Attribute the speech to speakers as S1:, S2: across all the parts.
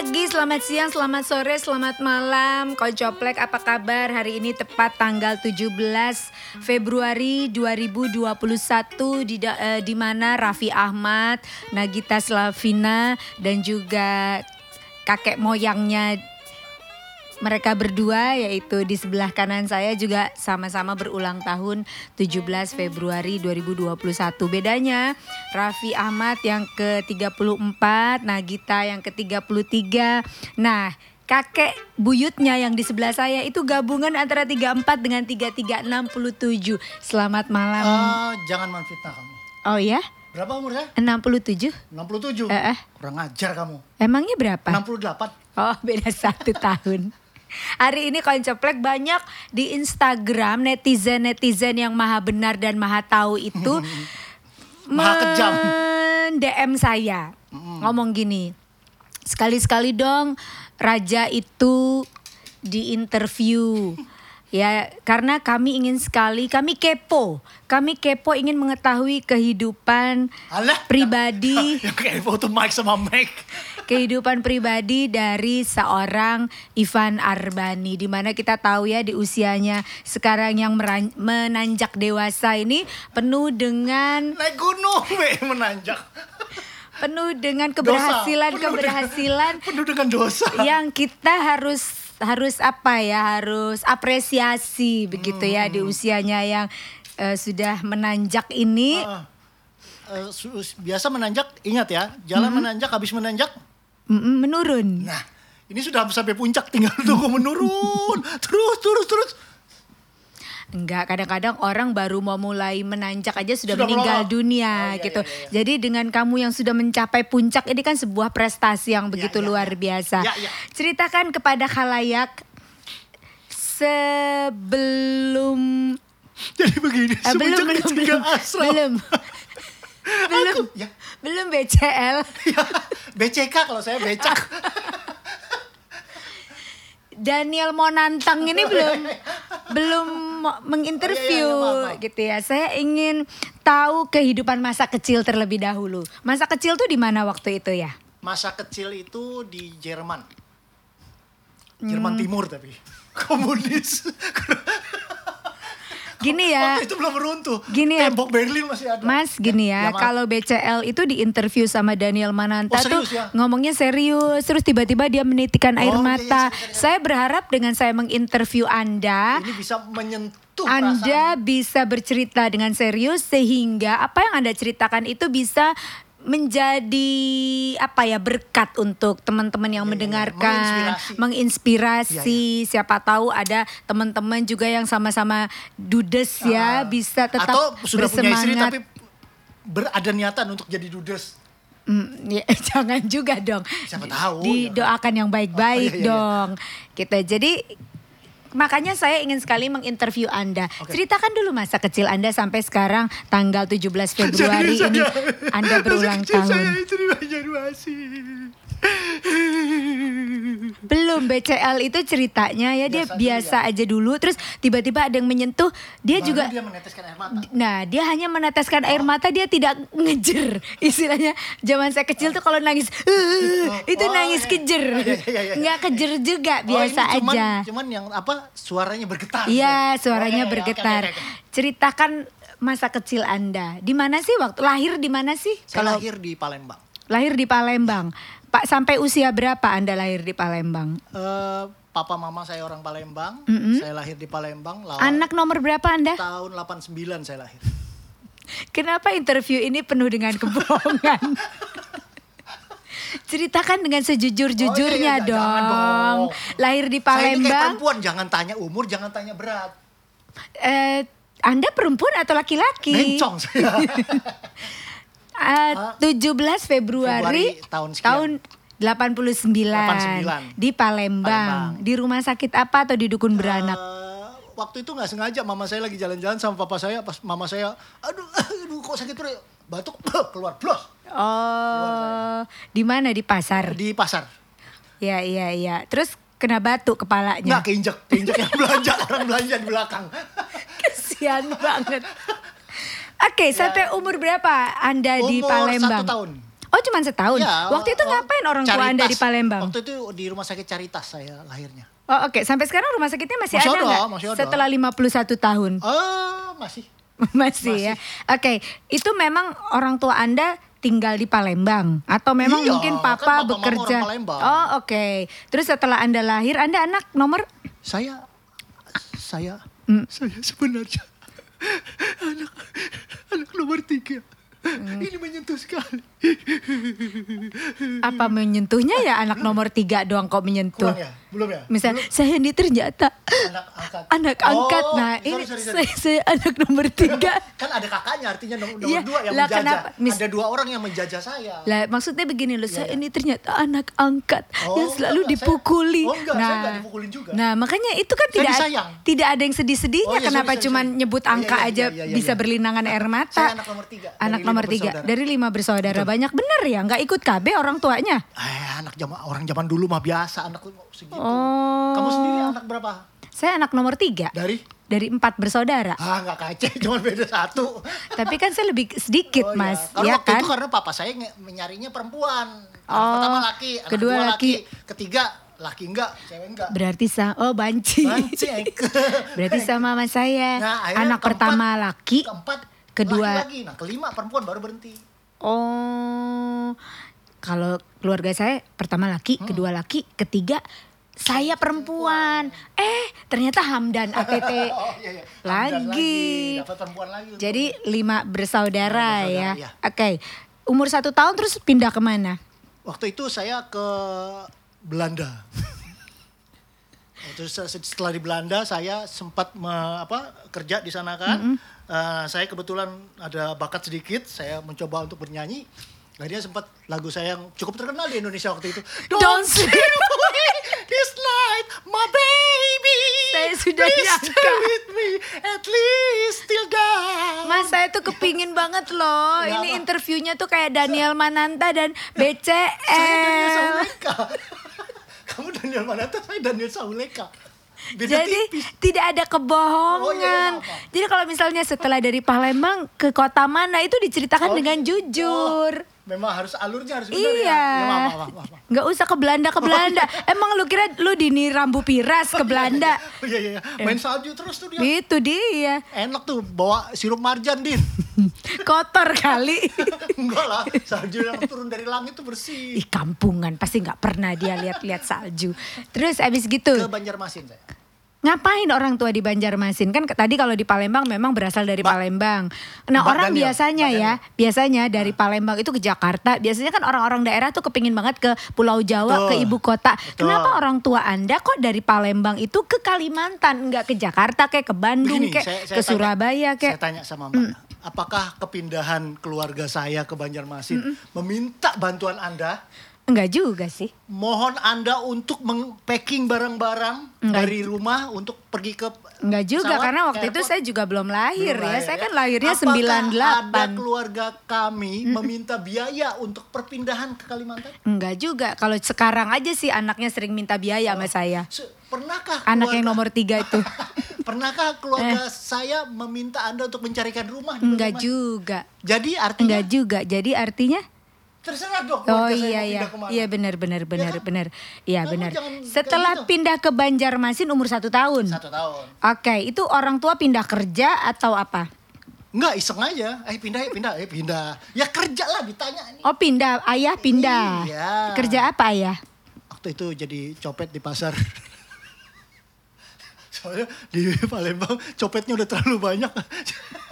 S1: pagi, selamat siang, selamat sore, selamat malam. Koncoplek apa kabar? Hari ini tepat tanggal 17 Februari 2021 di eh, di mana Raffi Ahmad, Nagita Slavina dan juga kakek moyangnya mereka berdua yaitu di sebelah kanan saya juga sama-sama berulang tahun 17 Februari 2021. Bedanya Raffi Ahmad yang ke-34, Nagita yang ke-33. Nah, kakek buyutnya yang di sebelah saya itu gabungan antara 34 dengan 3367. Selamat malam.
S2: Ah, jangan menfitnah kamu.
S1: Oh ya?
S2: Berapa umur saya?
S1: 67?
S2: 67.
S1: Eh, eh.
S2: Kurang ajar kamu.
S1: Emangnya berapa?
S2: 68.
S1: Oh beda satu tahun. Hari ini koncoplek banyak di Instagram netizen-netizen yang maha benar dan maha tahu itu
S2: Maha kejam.
S1: DM saya ngomong gini, sekali-sekali dong Raja itu di interview. Ya, karena kami ingin sekali, kami kepo, kami kepo ingin mengetahui kehidupan
S2: Alah.
S1: pribadi
S2: Yang kayak foto Mike sama Mike.
S1: Kehidupan pribadi dari seorang Ivan Arbani di mana kita tahu ya di usianya sekarang yang menanjak dewasa ini penuh dengan
S2: Naik gunung, we, menanjak.
S1: penuh dengan
S2: Dosa.
S1: keberhasilan
S2: Penuh dengan-
S1: keberhasilan
S2: Penuh dengan dosa.
S1: yang kita harus harus apa ya harus apresiasi begitu ya di usianya yang eh, sudah menanjak ini.
S2: Eh, su- biasa menanjak, ingat ya, jalan menanjak habis menanjak.
S1: Menurun.
S2: Nah, ini sudah sampai puncak, tinggal tunggu menurun. terus, terus, terus.
S1: Enggak, kadang-kadang orang baru mau mulai menanjak aja sudah,
S2: Sudah
S1: meninggal
S2: melorot.
S1: dunia
S2: Oh, iya,
S1: gitu.
S2: iya, iya.
S1: Jadi dengan kamu yang sudah mencapai puncak ini kan sebuah prestasi yang begitu
S2: iya,
S1: luar
S2: iya.
S1: biasa.
S2: Iya, iya.
S1: Ceritakan kepada khalayak sebelum
S2: Jadi begini,
S1: eh, belum
S2: semenjak
S1: belum belum
S2: asrama.
S1: belum belum
S2: Aku, ya.
S1: belum BCL
S2: Ya, BCK kalau saya becak.
S1: Daniel mau nantang ini belum belum menginterview
S2: Oh, iya, iya, maaf.
S1: gitu ya. Saya ingin tahu kehidupan masa kecil terlebih dahulu. Masa kecil tuh di mana waktu itu ya?
S2: Masa kecil itu di Jerman.
S1: Hmm.
S2: Jerman Timur tapi. Komunis.
S1: Gini ya.
S2: Waktu itu belum runtuh.
S1: Gini ya.
S2: Tembok Berlin masih ada.
S1: Mas gini ya,
S2: Ya, maaf.
S1: kalau BCL itu di interview sama Daniel Mananta
S2: Oh,
S1: tuh
S2: ya?
S1: ngomongnya serius, terus tiba-tiba dia menitikan air
S2: Oh, iya, iya,
S1: mata.
S2: iya, iya.
S1: Saya berharap dengan saya menginterview Anda,
S2: ini bisa menyentuh
S1: Anda
S2: perasaan.
S1: bisa bercerita dengan serius sehingga apa yang Anda ceritakan itu bisa menjadi apa ya berkat untuk teman-teman yang
S2: Iya, iya, iya.
S1: mendengarkan,
S2: Menginspirasi.
S1: menginspirasi.
S2: Iya,
S1: Siapa tahu ada teman-teman juga yang sama-sama dudes ya
S2: Ah.
S1: bisa tetap
S2: Atau sudah punya istri
S1: bersemangat.
S2: tapi berada niatan untuk jadi dudes.
S1: Hmm, ya, jangan juga dong.
S2: Siapa tahu,
S1: Didoakan yang baik-baik
S2: Oh, iya, iya, iya.
S1: dong. Gitu. Jadi makanya saya ingin sekali menginterview Anda.
S2: Oke.
S1: Ceritakan dulu masa kecil Anda sampai sekarang tanggal 17 Februari
S2: Jadi
S1: ini
S2: saya-
S1: Anda berulang
S2: masa kecil
S1: tahun.
S2: Saya itu di Banjarmasin.
S1: Belum BCL itu ceritanya ya dia
S2: Biasa dulu
S1: biasa
S2: ya.
S1: aja dulu terus tiba-tiba ada yang menyentuh dia
S2: Baru
S1: juga
S2: dia meneteskan air mata.
S1: Nah, dia hanya meneteskan air mata, dia tidak ngejer. Istilahnya zaman saya kecil tuh kalau nangis, "Uh," itu
S2: Oh,
S1: nangis
S2: iya.
S1: kejer.
S2: Oh, iya, iya, iya.
S1: Nggak kejer juga,
S2: Oh,
S1: biasa
S2: cuman,
S1: aja.
S2: Cuman yang apa suaranya bergetar.
S1: Iya,
S2: gitu ya?
S1: suaranya
S2: Oh,
S1: bergetar.
S2: oke, oke, oke.
S1: Ceritakan masa kecil Anda. Di mana sih waktu lahir di mana sih?
S2: Saya lahir di Palembang.
S1: lahir di Palembang. Pak sampai usia berapa Anda lahir di Palembang?
S2: Eh, papa mama saya orang Palembang. Saya lahir di Palembang. Lawan
S1: Anak nomor berapa Anda?
S2: tahun 89 saya lahir.
S1: Kenapa interview ini penuh dengan kebohongan? Ceritakan dengan sejujur-jujurnya
S2: Oh, iya, iya,
S1: dong.
S2: dong.
S1: Lahir di
S2: Saya ini kayak
S1: Palembang.
S2: perempuan, jangan tanya umur, jangan tanya berat.
S1: Eh, anda perempuan atau laki-laki?
S2: Bencong saya.
S1: Eh, 17 Februari,
S2: Februari tahun sekian.
S1: 89,
S2: 89.
S1: di Palembang.
S2: Palembang.
S1: Di rumah sakit apa atau di dukun beranak?
S2: Eh, waktu itu nggak sengaja mama saya lagi jalan-jalan sama papa saya pas mama saya aduh aduh kok sakit terus batuk keluar blos
S1: Oh, di mana di pasar?
S2: di pasar
S1: Ya, iya, iya. Terus kena batuk kepalanya.
S2: nggak keinjek keinjek yang belanja orang belanja di belakang
S1: Kesian banget. Oke, sampai umur berapa Anda di
S2: Ya. Umur
S1: Palembang?
S2: satu tahun
S1: Oh Oh cuma setahun.
S2: Ya,
S1: Waktu itu
S2: oh,
S1: ngapain orang tua anda di Palembang?
S2: Waktu itu di rumah sakit Caritas saya lahirnya.
S1: Oh oke, sampai sekarang rumah sakitnya masih,
S2: Masih
S1: ada nggak?
S2: masih ada.
S1: Setelah 51 tahun.
S2: Oh, masih.
S1: masih, ya. Oke, itu memang orang tua anda tinggal di Palembang atau memang
S2: Iya,
S1: mungkin
S2: kan
S1: papa
S2: mama
S1: bekerja? Oh oke. Terus setelah anda lahir, anda anak nomor?
S2: Saya saya
S1: Hmm.
S2: saya sebenarnya anak anak nomor tiga.
S1: Hmm.
S2: Ini menyentuh sekali.
S1: Apa menyentuhnya ya anak nomor tiga doang kok menyentuh?
S2: Kurang ya? Belum ya?
S1: Misal saya ini ternyata
S2: Anak angkat.
S1: anak angkat.
S2: Oh,
S1: Nah
S2: sorry,
S1: ini
S2: sorry, sorry.
S1: Saya, saya anak nomor tiga.
S2: kan ada kakaknya artinya nomor, nomor
S1: Iya,
S2: dua yang
S1: lah
S2: menjajah.
S1: kenapa? Mis-
S2: Ada dua orang yang menjajah saya.
S1: Lah maksudnya begini loh, saya
S2: Iya, iya.
S1: ini ternyata anak angkat
S2: Oh,
S1: yang selalu
S2: enggak, saya-
S1: dipukuli.
S2: oh, enggak, saya enggak dipukulin juga.
S1: Nah, makanya itu kan
S2: Saya
S1: tidak
S2: disayang.
S1: tidak ada yang sedih-sedihnya
S2: Oh, iya,
S1: kenapa
S2: sorry, sorry,
S1: cuman
S2: sorry.
S1: nyebut
S2: Oh, iya,
S1: angka
S2: iya,
S1: aja
S2: iya, iya,
S1: bisa
S2: iya.
S1: berlinangan air mata.
S2: Saya anak nomor tiga. dari
S1: Anak
S2: lima
S1: nomor tiga
S2: bersaudara.
S1: dari lima bersaudara banyak bener ya nggak ikut KB orang tuanya.
S2: Eh, anak zaman orang zaman dulu mah biasa anak segitu.
S1: Oh.
S2: Kamu sendiri anak berapa?
S1: Saya anak nomor tiga
S2: Dari?
S1: dari empat bersaudara.
S2: Ah, nggak kacau, cuma beda satu.
S1: Tapi kan saya lebih sedikit
S2: Oh,
S1: mas,
S2: iya.
S1: Ya
S2: waktu
S1: kan?
S2: itu karena papa saya menyarinya perempuan. Anak
S1: Oh,
S2: pertama laki, anak
S1: kedua laki.
S2: laki. ketiga laki enggak, cewek enggak.
S1: Berarti sa oh banci.
S2: Banci.
S1: Berarti sama sama saya.
S2: Nah,
S1: anak
S2: keempat-
S1: pertama laki.
S2: Keempat
S1: kedua-
S2: laki lagi. Nah, kelima perempuan baru berhenti.
S1: Oh, kalau keluarga saya pertama laki, kedua laki, ketiga saya perempuan. Eh, ternyata Hamdan ATT
S2: Oh, iya, iya.
S1: lagi.
S2: Dapat perempuan lagi.
S1: Jadi lima bersaudara,
S2: Lima
S1: ya.
S2: bersaudara, iya.
S1: Oke, umur satu tahun terus pindah ke mana?
S2: Waktu itu saya ke Belanda. Terus setelah di Belanda saya sempat me- apa kerja di sana kan. Eh, saya kebetulan ada bakat sedikit, saya mencoba untuk bernyanyi. Nah dia sempat lagu saya yang cukup terkenal di Indonesia waktu itu.
S1: Don't sleep
S2: away this night, my baby.
S1: Saya sudah
S2: Please
S1: nyangka.
S2: stay with me, at least till dawn.
S1: Mas saya tuh kepingin banget loh.
S2: Ya,
S1: Ini interviewnya tuh kayak Daniel Mananta dan
S2: Saya Daniel
S1: BCL.
S2: Sauleka. Kamu Daniel Mananta, saya Daniel Sauleka. Beda
S1: Jadi
S2: tipis.
S1: tidak ada kebohongan.
S2: Oh, iya, iya, apa?
S1: Jadi kalau misalnya setelah dari Palembang ke kota mana itu diceritakan
S2: Oh,
S1: dengan jujur.
S2: oh, memang harus alurnya harus benar ya.
S1: Iya.
S2: Ya.
S1: Nggak usah ke Belanda ke Belanda. Emang lu kira lu dini rambu piras ke Belanda?
S2: Oh iya iya, iya. main salju terus tuh dia.
S1: Itu dia.
S2: Enak tuh bawa sirup marjan, Din.
S1: Kotor kali.
S2: Enggak lah, salju yang turun dari langit tuh bersih.
S1: Ih kampungan pasti nggak pernah dia lihat-lihat salju. Terus abis gitu
S2: Ke Banjarmasin saya.
S1: Ngapain orang tua di Banjarmasin kan ke- tadi kalau di Palembang memang berasal dari
S2: Mbak-
S1: Palembang. Nah
S2: Mbak
S1: orang
S2: Daniel,
S1: biasanya
S2: Mbak
S1: ya biasanya dari Palembang itu ke Jakarta. Biasanya kan orang-orang daerah tuh kepingin banget ke Pulau Jawa
S2: Betul.
S1: ke ibu kota.
S2: Betul.
S1: Kenapa orang tua anda kok dari Palembang itu ke Kalimantan nggak ke Jakarta kayak ke Bandung
S2: Begini,
S1: kayak
S2: saya-
S1: ke
S2: saya tanya-
S1: Surabaya kayak
S2: Saya tanya sama Mbak, apakah kepindahan keluarga saya ke Banjarmasin meminta bantuan Anda?
S1: Enggak juga sih.
S2: Mohon Anda untuk meng-packing barang-barang dari rumah untuk pergi ke
S1: Enggak juga
S2: pesawat,
S1: karena waktu
S2: ke
S1: itu
S2: airport?
S1: saya juga belum lahir
S2: Belum
S1: ya.
S2: lahir
S1: Saya
S2: ya.
S1: kan lahirnya
S2: Apakah
S1: 98.
S2: ada keluarga kami meminta biaya untuk perpindahan ke Kalimantan?
S1: Enggak juga. Kalau sekarang aja sih anaknya sering minta biaya sama saya.
S2: Pernahkah
S1: Anak
S2: keluarga-
S1: yang nomor tiga itu.
S2: Pernahkah keluarga saya meminta Anda untuk mencarikan rumah
S1: Enggak juga.
S2: Jadi artinya
S1: Enggak juga. Jadi artinya
S2: terserah dong
S1: Oh iya iya.
S2: pindah ke mana.
S1: Iya benar benar benar
S2: kan?
S1: benar. Iya
S2: Kamu
S1: benar. Setelah
S2: gitu.
S1: pindah ke Banjarmasin umur satu tahun.
S2: Satu tahun.
S1: Oke, itu orang tua pindah kerja atau apa?
S2: Enggak iseng aja. Eh pindah, eh pindah, eh pindah. Ya kerja lah ditanya nih.
S1: Oh pindah, ayah pindah.
S2: Iya.
S1: Kerja apa ayah?
S2: Waktu itu jadi copet di pasar. Soalnya di Palembang copetnya udah terlalu banyak.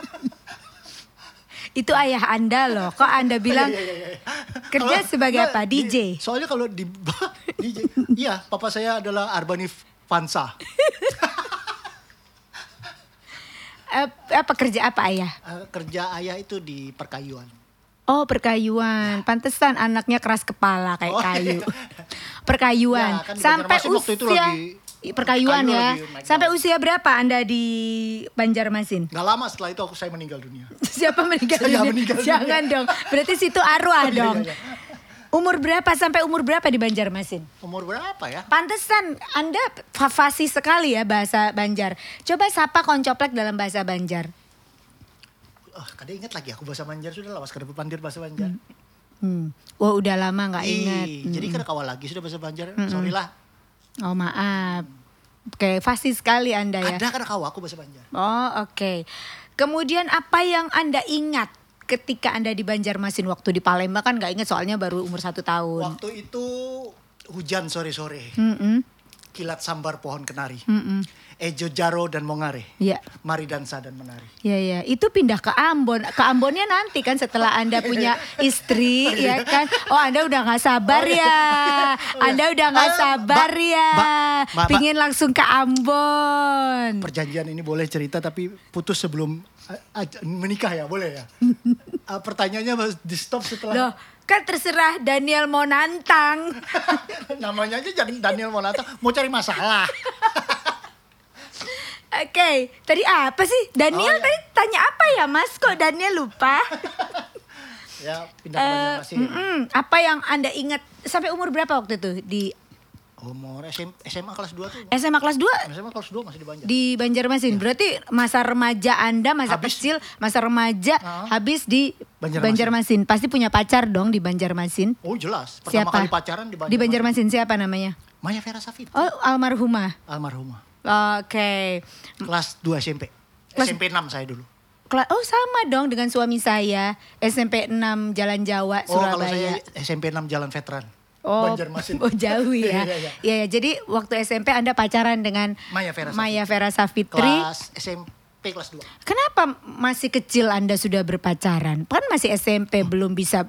S1: Itu ayah anda loh. Kok anda bilang
S2: Iya, iya, iya, iya.
S1: kerja
S2: Kalau-
S1: sebagai
S2: enggak,
S1: apa?
S2: di-
S1: DJ?
S2: soalnya kalau di DJ, iya, papa saya adalah Arbani Vansa.
S1: Eh, apa kerja apa ayah?
S2: Eh, kerja ayah itu di perkayuan.
S1: Oh perkayuan, pantesan anaknya keras kepala kayak
S2: Oh,
S1: kayu.
S2: iya.
S1: Perkayuan,
S2: Ya, kan
S1: sampai
S2: Banjarmasin waktu itu
S1: usia
S2: lagi-
S1: perkayuan
S2: kayu
S1: ya.
S2: naik
S1: Sampai usia berapa anda di Banjarmasin?
S2: Gak lama setelah itu aku saya meninggal dunia.
S1: Siapa meninggal
S2: Saya
S1: dunia?
S2: meninggal dunia.
S1: Jangan dong, berarti situ arwah
S2: iya,
S1: dong.
S2: iya, iya.
S1: Umur berapa sampai umur berapa di Banjarmasin?
S2: Umur berapa ya?
S1: Pantesan Anda fa- fasih sekali ya bahasa Banjar. Coba sapa koncoplek dalam bahasa Banjar.
S2: Oh, kadang ingat lagi aku bahasa Banjar sudah lawas kada pandir bahasa Banjar.
S1: Hmm. Hmm. Wah udah lama nggak ingat.
S2: Jadi
S1: Hmm.
S2: kan kawal lagi sudah bahasa Banjar. Sorry lah.
S1: Oh maaf. Oke, fasih sekali Anda ya.
S2: Ada kan kawal aku bahasa Banjar.
S1: Oh oke. Kemudian apa yang Anda ingat ketika Anda di Banjarmasin waktu di Palembang kan nggak ingat soalnya baru umur satu tahun.
S2: Waktu itu hujan sore-sore.
S1: Mm-mm.
S2: Kilat sambar pohon kenari.
S1: Mm-mm.
S2: Ejo jaro dan mongare.
S1: Ya,
S2: Mari dansa dan menari.
S1: ya, ya. Itu pindah ke Ambon. Ke Ambonnya nanti kan setelah Anda punya istri, ya kan? Oh, Anda udah nggak sabar
S2: Oh, iya.
S1: ya. Anda udah nggak
S2: Ah,
S1: sabar ya. Pingin langsung ke Ambon.
S2: Perjanjian ini boleh cerita tapi putus sebelum uh, aj- menikah ya, boleh ya? Uh, pertanyaannya di stop setelah
S1: Loh, kan terserah Daniel mau nantang.
S2: namanya aja jadi Daniel Monata mau cari masalah.
S1: Oke, tadi apa sih? Daniel
S2: Oh, iya.
S1: tadi tanya apa ya Mas? Kok Daniel lupa?
S2: ya pindah ke
S1: Eh,
S2: Banjarmasin.
S1: mm-mm. apa yang Anda ingat sampai umur berapa waktu itu di
S2: Umur SM, SMA kelas 2 tuh.
S1: SMA kelas 2
S2: SMA kelas 2 masih di Banjar.
S1: di Banjarmasin? Berarti masa remaja Anda, masa
S2: Habis.
S1: kecil, masa remaja
S2: Ah.
S1: habis di
S2: Banjarmasin.
S1: Banjarmasin. Pasti punya pacar dong di Banjarmasin.
S2: Oh jelas, pertama
S1: Siapa?
S2: kali pacaran di Banjarmasin.
S1: Di Banjarmasin siapa namanya?
S2: Maya Vera Safit,
S1: Oh, almarhumah.
S2: almarhumah.
S1: Oke.
S2: Kelas 2 SMP.
S1: Kelas-
S2: SMP 6 saya dulu.
S1: Oh, sama dong dengan suami saya. SMP 6 Jalan Jawa,
S2: Oh kalau
S1: Surabaya.
S2: saya SMP 6 Jalan Veteran.
S1: Oh,
S2: Banjarmasin.
S1: oh jauh ya.
S2: Iya, iya.
S1: Iya, iya. jadi waktu SMP Anda pacaran dengan
S2: Maya Vera Safit.
S1: Maya Vera Safitri.
S2: Kelas SMP kelas 2.
S1: Kenapa masih kecil Anda sudah berpacaran? Kan masih SMP belum bisa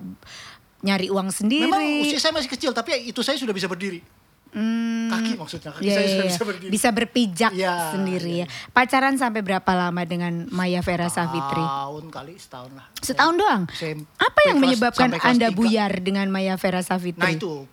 S1: nyari uang sendiri.
S2: Memang usia saya masih kecil tapi itu saya sudah bisa berdiri.
S1: Hmm,
S2: Kaki maksudnya, kaki
S1: iya,
S2: saya
S1: iya,
S2: sudah
S1: iya.
S2: bisa berdiri.
S1: Bisa berpijak
S2: Iya,
S1: sendiri
S2: iya,
S1: ya. Pacaran sampai berapa lama dengan Maya Vera Safitri?
S2: Tahun kali setahun lah.
S1: Setahun doang.
S2: SMP
S1: Apa yang
S2: kelas-
S1: menyebabkan Anda
S2: tiga.
S1: buyar dengan Maya Vera Safitri?
S2: Nah itu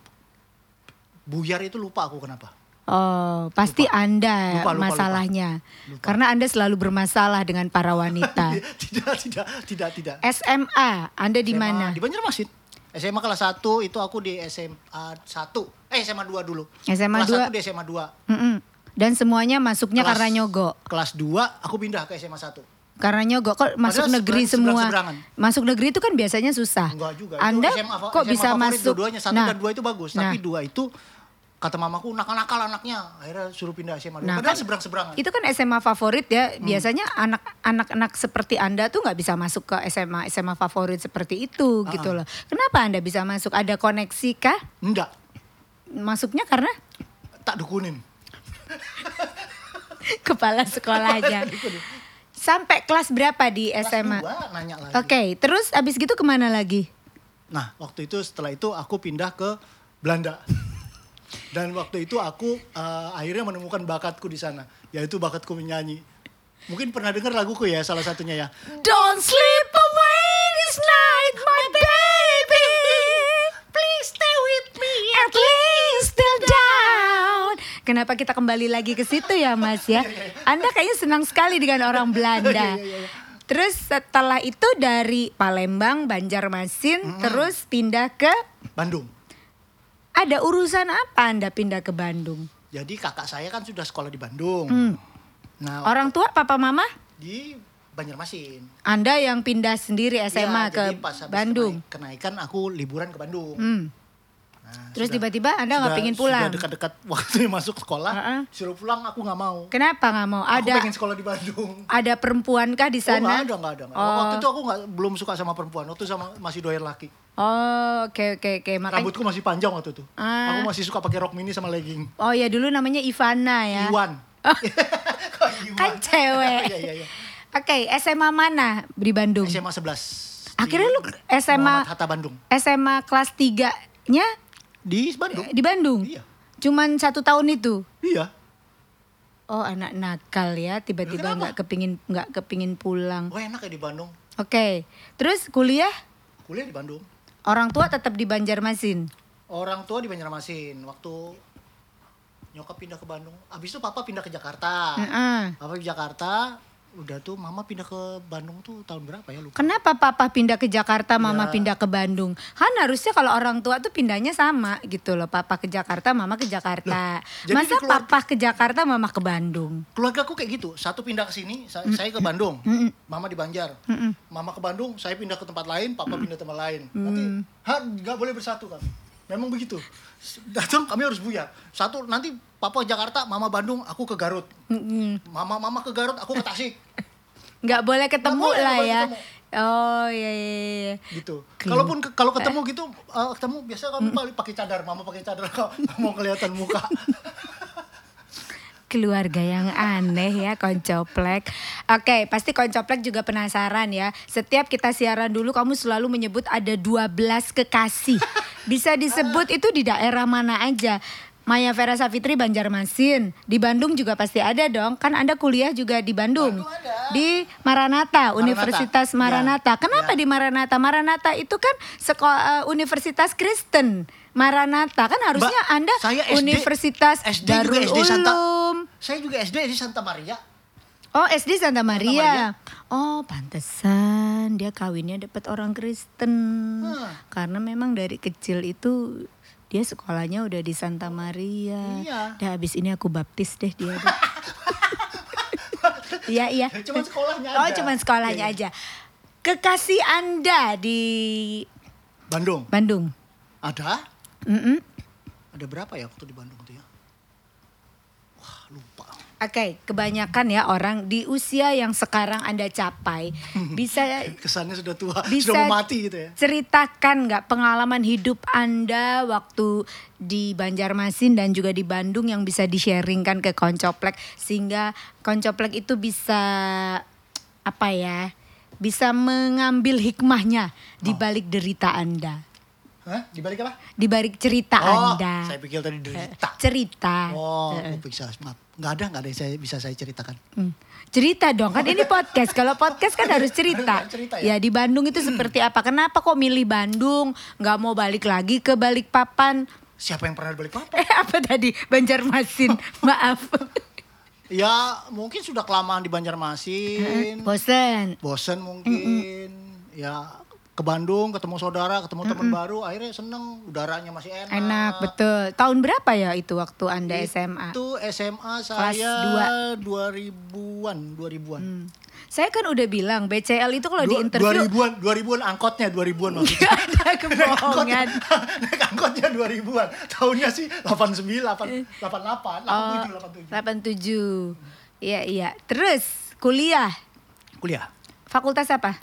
S2: buyar itu lupa aku kenapa.
S1: Oh, pasti Anda
S2: Lupa, lupa, lupa.
S1: masalahnya.
S2: Lupa.
S1: Karena Anda selalu bermasalah dengan para wanita.
S2: tidak, tidak, tidak, tidak.
S1: SMA, Anda di mana?
S2: Di Banjarmasin. SMA kelas 1 itu aku di SMA 1. Eh SMA 2 dulu.
S1: SMA
S2: kelas
S1: 2.
S2: 1 di SMA 2.
S1: Mm-mm. Dan semuanya masuknya
S2: Kelas-
S1: karena nyogok.
S2: Kelas 2 aku pindah ke SMA 1.
S1: Karena nyogok kok masuk
S2: Padahal
S1: negeri
S2: seberang-
S1: semua.
S2: seberang-seberangan.
S1: Masuk negeri itu kan biasanya susah.
S2: Enggak juga.
S1: Anda
S2: itu SMA,
S1: kok
S2: SMA
S1: bisa masuk?
S2: Dua-duanya 1
S1: Nah,
S2: dan 2 itu bagus,
S1: nah.
S2: tapi 2 itu kata mamaku nakal-nakal anaknya. Akhirnya suruh pindah SMA 2.
S1: Nah,
S2: Padahal
S1: kan
S2: seberang-seberangan.
S1: Itu kan SMA favorit ya. Biasanya anak anak-anak seperti Anda tuh nggak bisa masuk ke SMA SMA favorit seperti itu
S2: Ah.
S1: gitu loh. Kenapa Anda bisa masuk? Ada koneksi kah?
S2: Enggak,
S1: Masuknya karena
S2: tak dukunin.
S1: kepala sekolahnya. Sampai kelas berapa di
S2: Kelas
S1: SMA?
S2: 2 nanya lagi.
S1: Oke, terus abis gitu ke mana lagi?
S2: Nah, waktu itu setelah itu aku pindah ke Belanda. Dan waktu itu aku eh, akhirnya menemukan bakatku di sana, yaitu bakatku menyanyi. Mungkin pernah dengar laguku ya, salah satunya ya.
S1: Don't sleep away this night, my baby.
S2: Please stay with me.
S1: At least. Kenapa kita kembali lagi ke situ ya, Mas ya? Anda kayaknya senang sekali dengan orang Belanda.
S2: Iya, iya, iya.
S1: Terus setelah itu dari Palembang, Banjarmasin, terus pindah ke
S2: Bandung.
S1: ada urusan apa Anda pindah ke Bandung?
S2: Jadi kakak saya kan sudah sekolah di Bandung. Nah,
S1: Hmm. Orang tua, papa, mama?
S2: di Banjarmasin.
S1: Anda yang pindah sendiri SMA
S2: Iya,
S1: ke
S2: jadi pas habis
S1: Bandung.
S2: kenaik- Kenaikan aku liburan ke Bandung.
S1: Hmm.
S2: Nah,
S1: Terus tiba-tiba Anda nggak pengen pulang?
S2: Sudah dekat-dekat waktu masuk sekolah,
S1: Heeh.
S2: suruh pulang aku nggak mau.
S1: Kenapa nggak mau?
S2: Aku
S1: Ada
S2: pengen sekolah di Bandung.
S1: ada perempuankah di
S2: Oh
S1: sana?
S2: nggak ada, nggak ada. nggak ada.
S1: Oh.
S2: Waktu itu aku nggak belum suka sama perempuan. Waktu sama masih doyan laki.
S1: Oh, oke oke oke. Makanya
S2: Rambutku masih panjang waktu itu.
S1: Ah.
S2: Aku masih suka pakai rok mini sama legging.
S1: Oh ya dulu namanya Ivana ya.
S2: Iwan. Iwan?
S1: Kan cewek.
S2: Iya, iya, iya.
S1: Oke, SMA mana di Bandung?
S2: SMA 11.
S1: Akhirnya lu SMA
S2: Muhammad Hatta Bandung.
S1: SMA kelas 3-nya
S2: Di Bandung.
S1: di Bandung.
S2: Iya.
S1: Cuman satu tahun itu.
S2: Iya.
S1: Oh anak nakal ya, tiba-tiba nggak kepingin nggak kepingin pulang.
S2: Oh enak ya di Bandung.
S1: Oke, terus kuliah
S2: Kuliah di Bandung.
S1: orang tua tetap di Banjarmasin.
S2: Orang tua di Banjarmasin. Waktu nyokap pindah ke Bandung. Abis itu papa pindah ke Jakarta.
S1: Heeh.
S2: Papa di Jakarta udah tuh mama pindah ke Bandung tuh tahun berapa ya lupa.
S1: Kenapa papa pindah ke Jakarta, mama
S2: Ya.
S1: pindah ke Bandung? Kan harusnya kalau orang tua tuh pindahnya sama gitu loh. Papa ke Jakarta, mama ke Jakarta.
S2: jadi
S1: Masa
S2: keluarga-
S1: papa ke Jakarta, mama ke Bandung?
S2: Keluarga aku kayak gitu, satu pindah ke sini, sa- saya ke Bandung, mama di Banjar, mama ke Bandung, saya pindah ke tempat lain, papa pindah ke tempat lain. Nanti ha nggak boleh bersatu kami. Memang begitu. Datang kami harus buyar. Satu nanti papa Jakarta, mama Bandung, aku ke Garut. Mama mama ke Garut, aku ke Tasik.
S1: Nggak boleh ketemu
S2: boleh,
S1: lah ya.
S2: ketemu.
S1: Oh iya iya iya.
S2: gitu.
S1: Kelu-
S2: Kalaupun ke- kalau ketemu gitu, eh, ketemu biasa kamu paling pakai cadar, mama pakai cadar, kau mau kelihatan muka.
S1: Keluarga yang aneh ya koncoplek. Oke, pasti koncoplek juga penasaran ya. Setiap kita siaran dulu kamu selalu menyebut ada 12 kekasih. Bisa disebut itu di daerah mana aja. Maya Vera Savitri Banjarmasin. Di Bandung juga pasti ada dong. Kan Anda kuliah juga di Bandung.
S2: Bandung ada.
S1: Di Maranatha, Universitas
S2: Ya,
S1: Maranatha. Kenapa
S2: ya.
S1: di Maranatha? Maranatha itu kan sekolah Universitas Kristen. Maranatha kan harusnya
S2: Mbak,
S1: Anda
S2: saya SD
S1: Universitas
S2: SD juga
S1: Darul
S2: SD Santa-
S1: Ulum.
S2: Saya juga SD di Santa Maria.
S1: Oh SD Santa Maria.
S2: Maria.
S1: Oh pantesan dia kawinnya dapat orang Kristen.
S2: Hmm.
S1: Karena memang dari kecil itu dia sekolahnya udah di Santa Maria.
S2: Iya.
S1: Dah habis ini aku baptis deh dia. Iya iya.
S2: Cuman sekolahnya
S1: Oh
S2: aja.
S1: cuman sekolahnya
S2: Iya, iya.
S1: aja. Kekasih Anda di
S2: Bandung.
S1: Bandung.
S2: Ada?
S1: Mm-mm.
S2: Ada berapa ya waktu di Bandung tuh ya?
S1: Oke, kebanyakan ya orang di usia yang sekarang Anda capai bisa
S2: Kesannya sudah tua,
S1: bisa
S2: sudah mau mati gitu ya.
S1: ceritakan nggak pengalaman hidup anda waktu di Banjarmasin dan juga di Bandung yang bisa di-sharingkan ke Koncoplek sehingga Koncoplek itu bisa apa ya bisa mengambil hikmahnya di
S2: Oh.
S1: balik derita anda
S2: Hah? Di balik apa?
S1: di balik cerita
S2: Oh,
S1: anda
S2: saya pikir tadi derita.
S1: cerita
S2: Oh, aku bisa maaf. Nggak ada, nggak ada yang saya bisa saya ceritakan.
S1: Hmm. Cerita dong kan ini podcast. Kalau podcast kan harus cerita.
S2: Cerita
S1: ya?
S2: ya?
S1: di Bandung itu seperti apa? Kenapa kok milih Bandung? Nggak mau balik lagi ke Balikpapan?
S2: Siapa yang pernah balik papan?
S1: Eh apa tadi? Banjarmasin. Maaf.
S2: Ya, mungkin sudah kelamaan di Banjarmasin.
S1: Bosen.
S2: bosen mungkin ya ke Bandung ketemu saudara ketemu teman baru akhirnya seneng udaranya masih enak
S1: Enak betul. Tahun berapa ya itu waktu Anda SMA?
S2: itu SMA
S1: Kelas
S2: saya 2000-an 2000-an
S1: Saya kan udah bilang BCL itu kalau di
S2: Dua-
S1: interview
S2: 2000-an 2000-an angkotnya 2000-an maksudnya
S1: ada kebohongan.
S2: naik angkotnya 2000-an tahunnya sih 89 8, 88
S1: Oh,
S2: 87 87
S1: 87. Iya iya. Terus kuliah
S2: kuliah
S1: fakultas apa?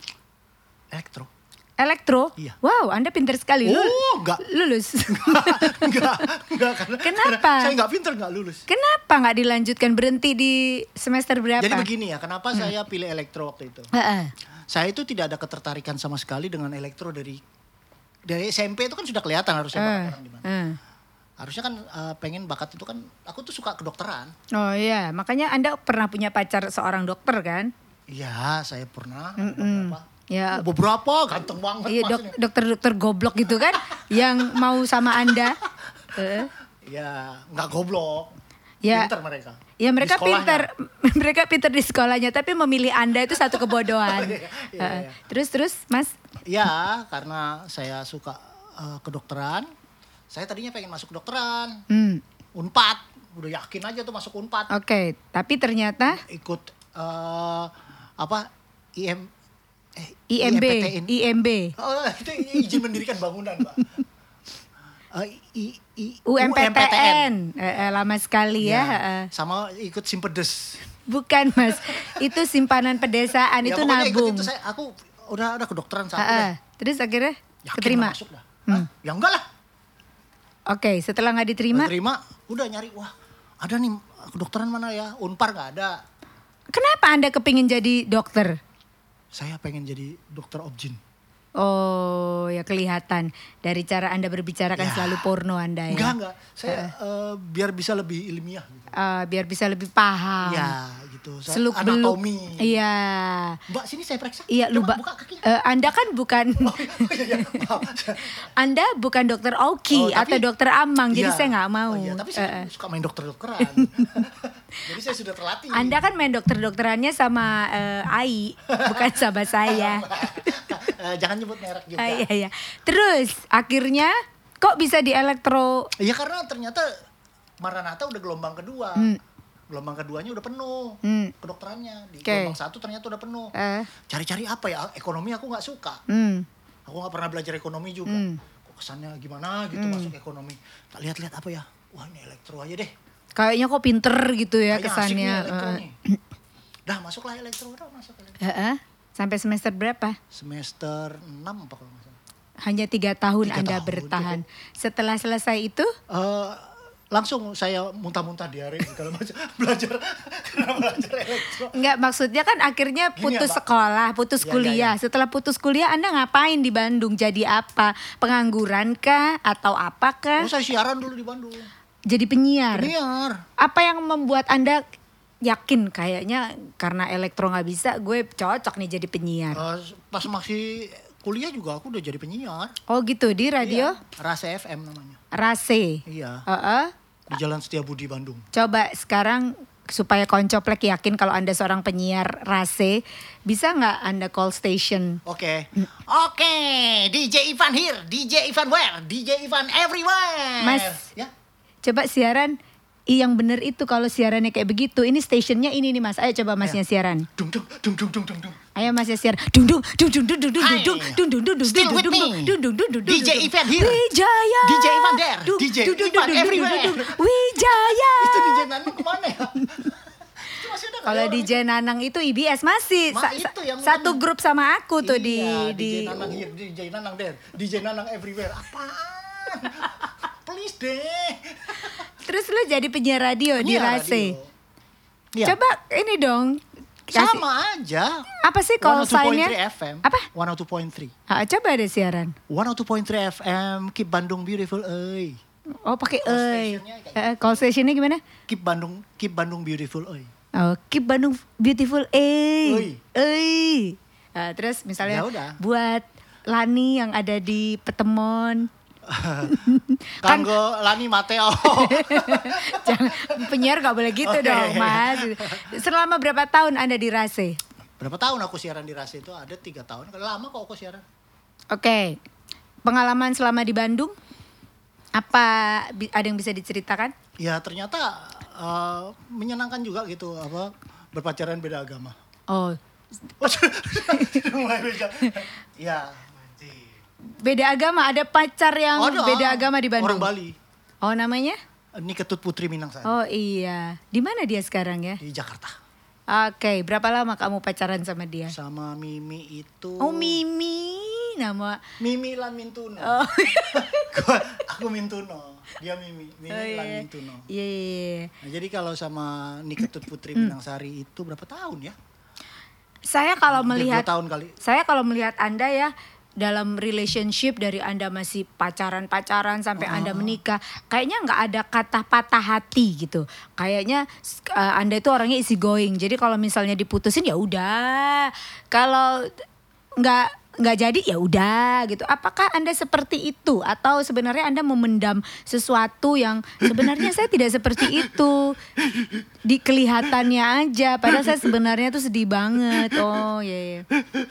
S2: elektro
S1: Elektro?
S2: Iya.
S1: Wow, Anda pinter sekali. Lul-
S2: Oh, enggak.
S1: Lulus.
S2: enggak enggak karena,
S1: Kenapa?
S2: karena saya enggak pinter enggak lulus
S1: Kenapa nggak dilanjutkan berhenti di semester berapa?
S2: jadi begini ya
S1: Hmm.
S2: kenapa saya pilih elektro waktu itu
S1: Heeh.
S2: saya itu tidak ada ketertarikan sama sekali dengan elektro dari dari SMP itu kan sudah kelihatan harusnya
S1: Eh,
S2: bakat orang di mana.
S1: eh.
S2: Harusnya kan eh, pengen bakat itu kan aku tuh suka kedokteran.
S1: Oh iya, makanya Anda pernah punya pacar seorang dokter kan?
S2: Iya, saya pernah
S1: Mm-mm.
S2: beberapa.
S1: Ya,
S2: Oh, beberapa ganteng banget
S1: iya dok,
S2: maksudnya.
S1: dokter-dokter goblok gitu kan, yang mau sama Anda. Eh,
S2: Iya, nggak goblok.
S1: Ya.
S2: Pinter mereka.
S1: Ya mereka pinter, mereka pinter di sekolahnya, tapi memilih Anda itu satu kebodohan.
S2: Iya, iya,
S1: Eh,
S2: iya.
S1: Terus terus, Mas?
S2: Iya, karena saya suka eh, kedokteran. Saya tadinya pengen masuk kedokteran.
S1: Hmm,
S2: Unpad, udah yakin aja tuh masuk Unpad.
S1: Oke, tapi ternyata
S2: Ikut eh, apa? IM eh,
S1: IMB,
S2: IMPTN.
S1: IMB,
S2: Oh, itu izin mendirikan bangunan, Mbak. Eh, I, I,
S1: UMPTN, Eh, eh, lama sekali ya.
S2: Ya,
S1: eh.
S2: sama ikut simpedes.
S1: Bukan Mas, itu simpanan pedesaan,
S2: Ya,
S1: itu
S2: ikut
S1: nabung.
S2: itu saya, aku udah ada kedokteran satu
S1: Heeh.
S2: deh.
S1: Terus akhirnya
S2: Yakin
S1: keterima.
S2: masuk dah. Hah? Ya enggak lah.
S1: Oke, setelah nggak diterima,
S2: Nggak terima, udah nyari, wah ada nih kedokteran mana ya? Unpar nggak ada.
S1: kenapa Anda kepingin jadi dokter?
S2: Saya pengen jadi dokter objin.
S1: Oh, ya kelihatan dari cara Anda berbicara kan
S2: Ya.
S1: selalu porno Anda ya.
S2: Enggak, enggak. Saya eh, biar bisa lebih ilmiah gitu.
S1: Eh, biar bisa lebih paham.
S2: Ya, gitu. Saya
S1: Seluk beluk.
S2: anatomi.
S1: Iya.
S2: Mbak sini saya periksa.
S1: Iya, lu
S2: Coba
S1: Mbak.
S2: buka kaki.
S1: Eh, anda kan bukan
S2: Oh iya, iya, maaf.
S1: Anda bukan dokter Oki
S2: Oh, tapi-
S1: atau dokter Amang, jadi
S2: Iya.
S1: saya nggak mau.
S2: Oh, iya, tapi saya
S1: eh.
S2: suka main dokter-dokteran. jadi saya sudah terlatih.
S1: Anda kan main dokter-dokterannya sama eh, Ai, bukan sama saya.
S2: Eh, Jangan nyebut merek juga.
S1: Ah, iya, iya. Terus akhirnya kok bisa di elektro?
S2: Iya karena ternyata Maranatha udah gelombang kedua.
S1: Hmm.
S2: Gelombang keduanya udah penuh.
S1: Hmm.
S2: Kedokterannya di
S1: Oke.
S2: gelombang satu ternyata udah penuh.
S1: Eh,
S2: Cari-cari apa ya? Ekonomi aku nggak suka.
S1: hmm,
S2: Aku nggak pernah belajar ekonomi juga.
S1: Hmm.
S2: Kok kesannya gimana gitu masuk ekonomi. Tak lihat-lihat apa ya? Wah ini elektro aja deh.
S1: kayaknya kok pinter gitu ya
S2: Kayaknya
S1: kesannya.
S2: nih. Dah masuklah elektro, udah masuk elektro.
S1: eh, eh. Sampai semester berapa?
S2: Semester 6 apa kalau nggak salah.
S1: Hanya tiga tahun
S2: Tiga
S1: Anda
S2: tahun,
S1: bertahan. Setelah selesai itu,
S2: Eh, langsung saya muntah-muntah diare segala macam belajar karena belajar elektro.
S1: Enggak maksudnya kan akhirnya
S2: Gini ya,
S1: putus
S2: Mbak.
S1: sekolah, putus
S2: Ya, ya,
S1: kuliah.
S2: ya.
S1: Setelah putus kuliah Anda ngapain di Bandung? Jadi apa? Pengangguran kah atau apakah?
S2: Oh, saya siaran dulu di Bandung.
S1: Jadi penyiar.
S2: Penyiar.
S1: Apa yang membuat Anda yakin kayaknya karena elektro nggak bisa, gue cocok nih jadi penyiar.
S2: Eh, pas masih kuliah juga aku udah jadi penyiar.
S1: Oh gitu di radio
S2: Iya, Rase FM namanya.
S1: Rase.
S2: Iya.
S1: Heeh.
S2: Di Jalan Setiabudi Bandung.
S1: Coba sekarang supaya koncoplek yakin kalau Anda seorang penyiar Rase, bisa nggak Anda call station?
S2: Oke. Oke, DJ Ivan here, DJ Ivan where? DJ Ivan everywhere.
S1: Mas.
S2: Ya.
S1: Coba siaran yang bener itu kalau siarannya kayak begitu. Ini stationnya ini nih mas. Ayo coba masnya siaran.
S2: Dung dung dung dung dung dung dung.
S1: Ayo masnya siaran. Dung dung dung dung dung dung dung dung dung dung dung dung dung dung dung dung dung dung dung
S2: DJ. Ivan here.
S1: Wijaya.
S2: DJ Ivan there. DJ Ivan everywhere.
S1: Wijaya.
S2: Itu DJ Nanang ke mana ya?
S1: Kalau
S2: ya
S1: DJ Nanang itu IBS masih
S2: Ma,
S1: Sa-
S2: itu
S1: sa-
S2: yang
S1: satu grup sama aku tuh
S2: Iya,
S1: di di
S2: DJ Nanang here, DJ Nanang there, DJ Nanang everywhere. Apaan? Please deh.
S1: Terus lu jadi penyiar radio di Rase.
S2: Iya.
S1: Coba ini dong. Kasih-
S2: Sama aja.
S1: Apa sih call
S2: 102.3
S1: sign-nya?
S2: FM.
S1: Apa?
S2: 102.3.
S1: Ah, coba ada siaran.
S2: 102.3 FM, keep Bandung beautiful, euy.
S1: Oh pakai
S2: Call
S1: oi.
S2: kayak
S1: Eh, call stationnya gimana?
S2: Keep Bandung, keep Bandung beautiful, euy.
S1: Oh, keep Bandung beautiful,
S2: Oi.
S1: eh. Ah, terus misalnya
S2: Ya udah.
S1: buat Lani yang ada di Petemon,
S2: Kanggo Lani Mateo.
S1: jangan penyiar gak boleh gitu
S2: Oke.
S1: dong, Mas. Selama berapa tahun anda di Rase?
S2: Berapa tahun aku siaran di Rase itu? Ada tiga tahun. Lama kok aku siaran.
S1: Oke, pengalaman selama di Bandung, apa ada yang bisa diceritakan?
S2: Ya ternyata eh, menyenangkan juga gitu apa berpacaran beda agama.
S1: Oh,
S2: Oh. Ya.
S1: Beda agama, ada pacar yang
S2: Ada.
S1: beda agama di Bandung.
S2: Orang Bali.
S1: Oh, namanya?
S2: Ini Ketut Putri Minangsari
S1: Oh iya, di mana dia sekarang ya?
S2: di Jakarta.
S1: Oke, berapa lama kamu pacaran sama dia?
S2: Sama Mimi itu.
S1: Oh Mimi, nama.
S2: Mimi Lan Mintuno.
S1: Oh,
S2: Gua- aku Mintuno. Dia Mimi. Mimi
S1: Oh, iya.
S2: Mintuno.
S1: Iya, iya, iya.
S2: Nah, jadi kalau sama Niketut Putri
S1: Hmm.
S2: Minangsari itu berapa tahun ya?
S1: Saya kalau
S2: Hampir
S1: melihat,
S2: tahun kali.
S1: saya kalau melihat anda ya dalam relationship dari anda masih pacaran-pacaran sampai anda
S2: Oh.
S1: menikah, kayaknya nggak ada kata patah hati gitu. Kayaknya uh, anda itu orangnya easy going. Jadi kalau misalnya diputusin ya udah. Kalau nggak nggak jadi ya udah gitu. Apakah anda seperti itu atau sebenarnya anda memendam sesuatu yang sebenarnya saya tidak seperti itu di kelihatannya aja. Padahal saya sebenarnya tuh sedih banget. Oh ya ya.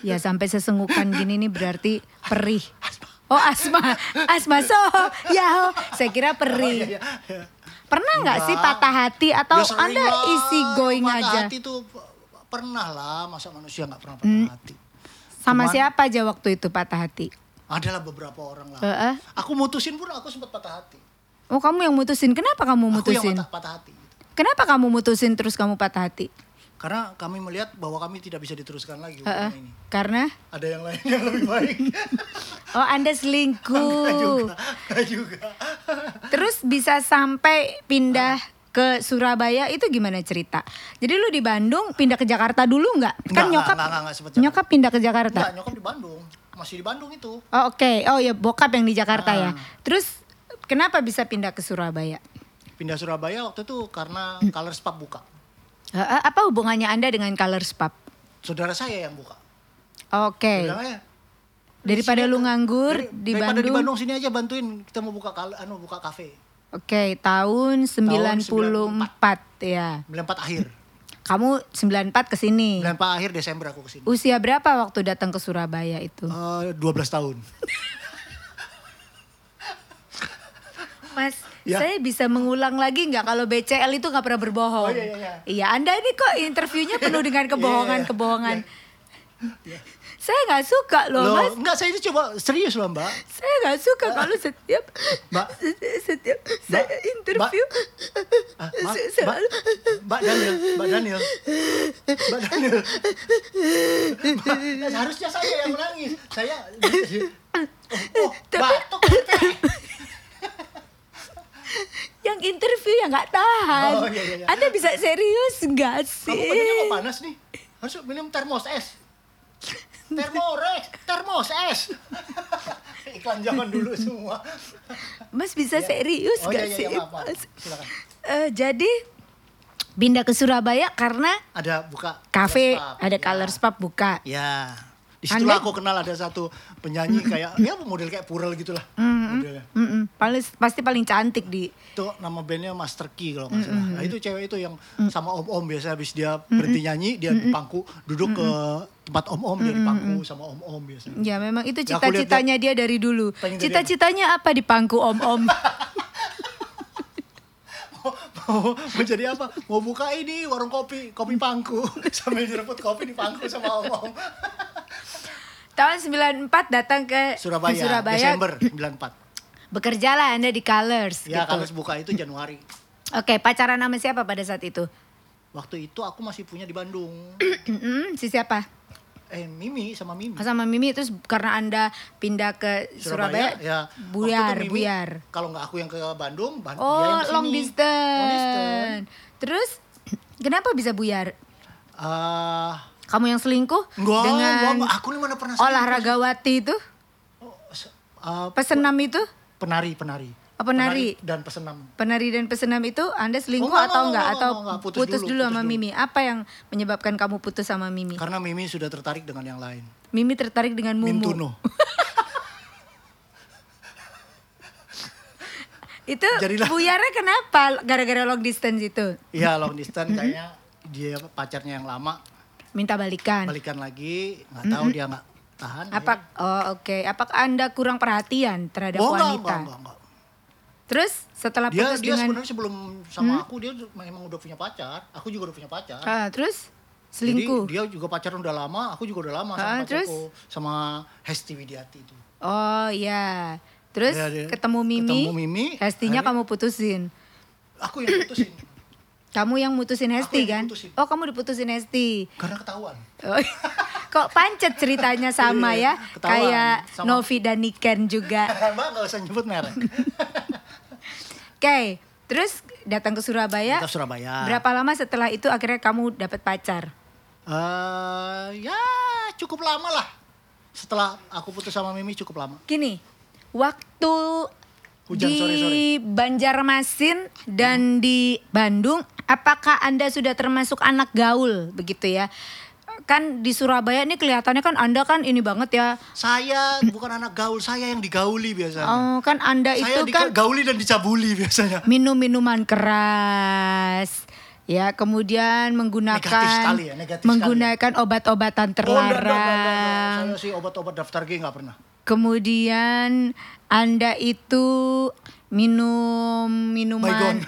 S1: Ya sampai sesengukan gini nih berarti perih. Oh asma, asma so, ya, oh. saya kira perih.
S2: Iya, iya.
S1: Pernah nggak sih patah hati atau
S2: Ya
S1: anda easy going
S2: patah
S1: aja?
S2: hati tuh pernah lah, masa manusia nggak pernah patah hati.
S1: Sama
S2: Cuman-
S1: siapa aja waktu itu patah hati?
S2: Adalah beberapa orang lah.
S1: Heeh.
S2: Aku mutusin pun aku sempat patah hati.
S1: Oh kamu yang mutusin, kenapa kamu
S2: Aku yang
S1: mutusin?
S2: patah, patah hati. gitu.
S1: Kenapa kamu mutusin terus kamu patah hati?
S2: Karena kami melihat bahwa kami tidak bisa diteruskan lagi
S1: Heeh.
S2: hubungan ini.
S1: Karena
S2: Ada yang lain yang lebih baik.
S1: oh anda
S2: Enggak
S1: selingkuh.
S2: juga, enggak juga.
S1: Terus bisa sampai pindah ke Surabaya itu gimana cerita? Jadi lu di Bandung pindah ke Jakarta dulu nggak?
S2: Enggak,
S1: Kan nyokap
S2: enggak, enggak, enggak, Jakarta.
S1: nyokap pindah ke Jakarta.
S2: Enggak, nyokap di Bandung. Masih di Bandung itu.
S1: Oh oke, oh ya bokap yang di Jakarta ya.
S2: Ah.
S1: Terus kenapa bisa pindah ke Surabaya?
S2: Pindah Surabaya waktu itu karena
S1: Hmm.
S2: Colors Pub buka.
S1: Apa hubungannya Anda dengan Colors Pub?
S2: Saudara saya yang buka.
S1: Oke.
S2: Bilangnya,
S1: Daripada
S2: sini
S1: lu nganggur
S2: Dari-
S1: di
S2: daripada di
S1: Bandung.
S2: Bandung sini aja bantuin kita mau buka anu buka kafe.
S1: Oke, tahun 94 ya.
S2: 94 akhir.
S1: Kamu 94 ke sini.
S2: 94 akhir Desember aku ke sini.
S1: Usia berapa waktu datang ke Surabaya itu?
S2: Eh, 12 tahun.
S1: Mas,
S2: Ya.
S1: saya bisa mengulang lagi nggak kalau BCL itu nggak pernah berbohong?
S2: Oh, iya, iya, iya.
S1: Iya, Anda ini kok interviewnya penuh dengan kebohongan-kebohongan. Saya nggak suka loh,
S2: Loh,
S1: Mas.
S2: enggak saya ini coba serius loh, Mbak.
S1: Saya nggak suka kalau setiap
S2: Mbak.
S1: setiap saya interview
S2: Ah, Ma-
S1: saya
S2: Mbak,
S1: selalu
S2: Mbak Daniel, Mbak Daniel. Mbak Daniel. Mbak, harusnya saya yang menangis. Saya Oh, oh batuk.
S1: yang interview yang nggak tahan.
S2: Oh, iya, iya, iya.
S1: Anda bisa serius nggak sih?
S2: Kamu mau panas nih. Harus minum termos es. Termores, termos es. Iklan zaman dulu semua.
S1: Mas bisa serius
S2: Oh iya, iya,
S1: sih?
S2: iya, maaf, maaf.
S1: Mas?
S2: Silakan.
S1: Eh, jadi pindah ke Surabaya karena
S2: Ada buka
S1: kafe ada
S2: Ya.
S1: Colors Pub buka.
S2: Ya. Di
S1: Anda-
S2: aku kenal ada satu penyanyi kayak ya model kayak Purel gitulah. Modelnya.
S1: Mm-mm, paling pasti paling cantik di
S2: Itu nama bandnya Master Key kalau nggak salah. Nah itu cewek itu yang sama om-om biasa habis dia berhenti nyanyi dia di pangku duduk ke tempat om-om dia di pangku sama om-om biasa.
S1: Ya memang itu
S2: Ya,
S1: cita-citanya dia dari dulu. Cita-citanya apa di pangku om-om?
S2: mau, mau jadi apa? Mau buka ini warung kopi, kopi pangku sambil direbut kopi di pangku sama om-om.
S1: Tahun 94 datang ke
S2: Surabaya,
S1: Surabaya.
S2: Desember 94.
S1: Bekerjalah Anda di Colors
S2: Ya
S1: gitu.
S2: kalau buka itu Januari.
S1: Oke, pacaran sama siapa pada saat itu?
S2: Waktu itu aku masih punya di Bandung.
S1: Si siapa?
S2: Eh Mimi sama Mimi.
S1: Sama Mimi terus karena Anda pindah ke Surabaya,
S2: ya
S1: buyar,
S2: Mimi,
S1: buyar.
S2: Kalau nggak aku yang ke Bandung, Ban- dia
S1: Oh,
S2: yang ke sini.
S1: long distance.
S2: Long distance.
S1: Terus kenapa bisa buyar?
S2: Eh,
S1: Kamu yang selingkuh
S2: enggak,
S1: dengan
S2: enggak, enggak, aku nih mana pernah selingkuh.
S1: olahragawati itu,
S2: Eh,
S1: pesenam itu,
S2: penari, penari.
S1: Oh, penari.
S2: dan pesenam.
S1: penari dan pesenam itu Anda selingkuh
S2: Oh, enggak,
S1: atau
S2: enggak,
S1: enggak?
S2: enggak,
S1: Atau
S2: enggak, enggak.
S1: putus,
S2: Putus
S1: dulu,
S2: dulu,
S1: sama
S2: putus
S1: Mimi? Apa yang menyebabkan kamu putus sama Mimi?
S2: Karena Mimi sudah tertarik dengan yang lain.
S1: Mimi tertarik dengan Mumu.
S2: Mintuno.
S1: Itu
S2: Jadilah-
S1: buyarnya kenapa? Gara-gara long distance itu?
S2: Iya, long distance kayaknya dia pacarnya yang lama
S1: Minta balikan.
S2: balikan lagi, nggak tahu dia nggak tahan.
S1: Apa? Oh oke. Apakah anda kurang perhatian terhadap
S2: Oh,
S1: wanita?
S2: enggak, enggak, enggak.
S1: Terus setelah
S2: Dia
S1: putus
S2: dia
S1: dengan,
S2: sebenarnya sebelum sama aku dia memang udah punya pacar. Aku juga udah punya pacar.
S1: Ah, terus selingkuh.
S2: Jadi dia juga pacaran udah lama, aku juga udah lama sama
S1: Ah, terus?
S2: pacarku sama Hesti Widiati itu.
S1: Oh iya. Terus
S2: dia-
S1: ketemu Mimi.
S2: ketemu Mimi,
S1: Hestinya kamu putusin.
S2: Aku yang putusin
S1: Kamu yang mutusin Hesti
S2: yang
S1: kan? Oh kamu diputusin Hesti.
S2: karena ketahuan.
S1: Oh, Kok pancet ceritanya sama ya?
S2: Iya, ketahuan.
S1: Kayak
S2: Sama-
S1: Novi dan Niken juga.
S2: Mbak nggak usah nyebut merek.
S1: Oke, terus datang ke Surabaya.
S2: Kita Surabaya.
S1: Berapa lama setelah itu akhirnya kamu dapat pacar?
S2: Eh, ya cukup lama lah. Setelah aku putus sama Mimi cukup lama.
S1: Gini, waktu
S2: Hujan
S1: di
S2: sore-sore.
S1: Banjarmasin dan di Bandung, apakah Anda sudah termasuk anak gaul begitu ya? Kan di Surabaya ini kelihatannya kan Anda kan ini banget ya.
S2: Saya bukan anak gaul, saya yang digauli biasanya.
S1: Oh, kan Anda
S2: saya
S1: itu kan
S2: digauli dan dicabuli biasanya.
S1: minum minuman keras. Ya, kemudian menggunakan
S2: ya,
S1: menggunakan obat-obatan
S2: Oh,
S1: terlarang.
S2: Saya sih obat-obat daftar G nggak pernah.
S1: Kemudian Anda itu minum minuman.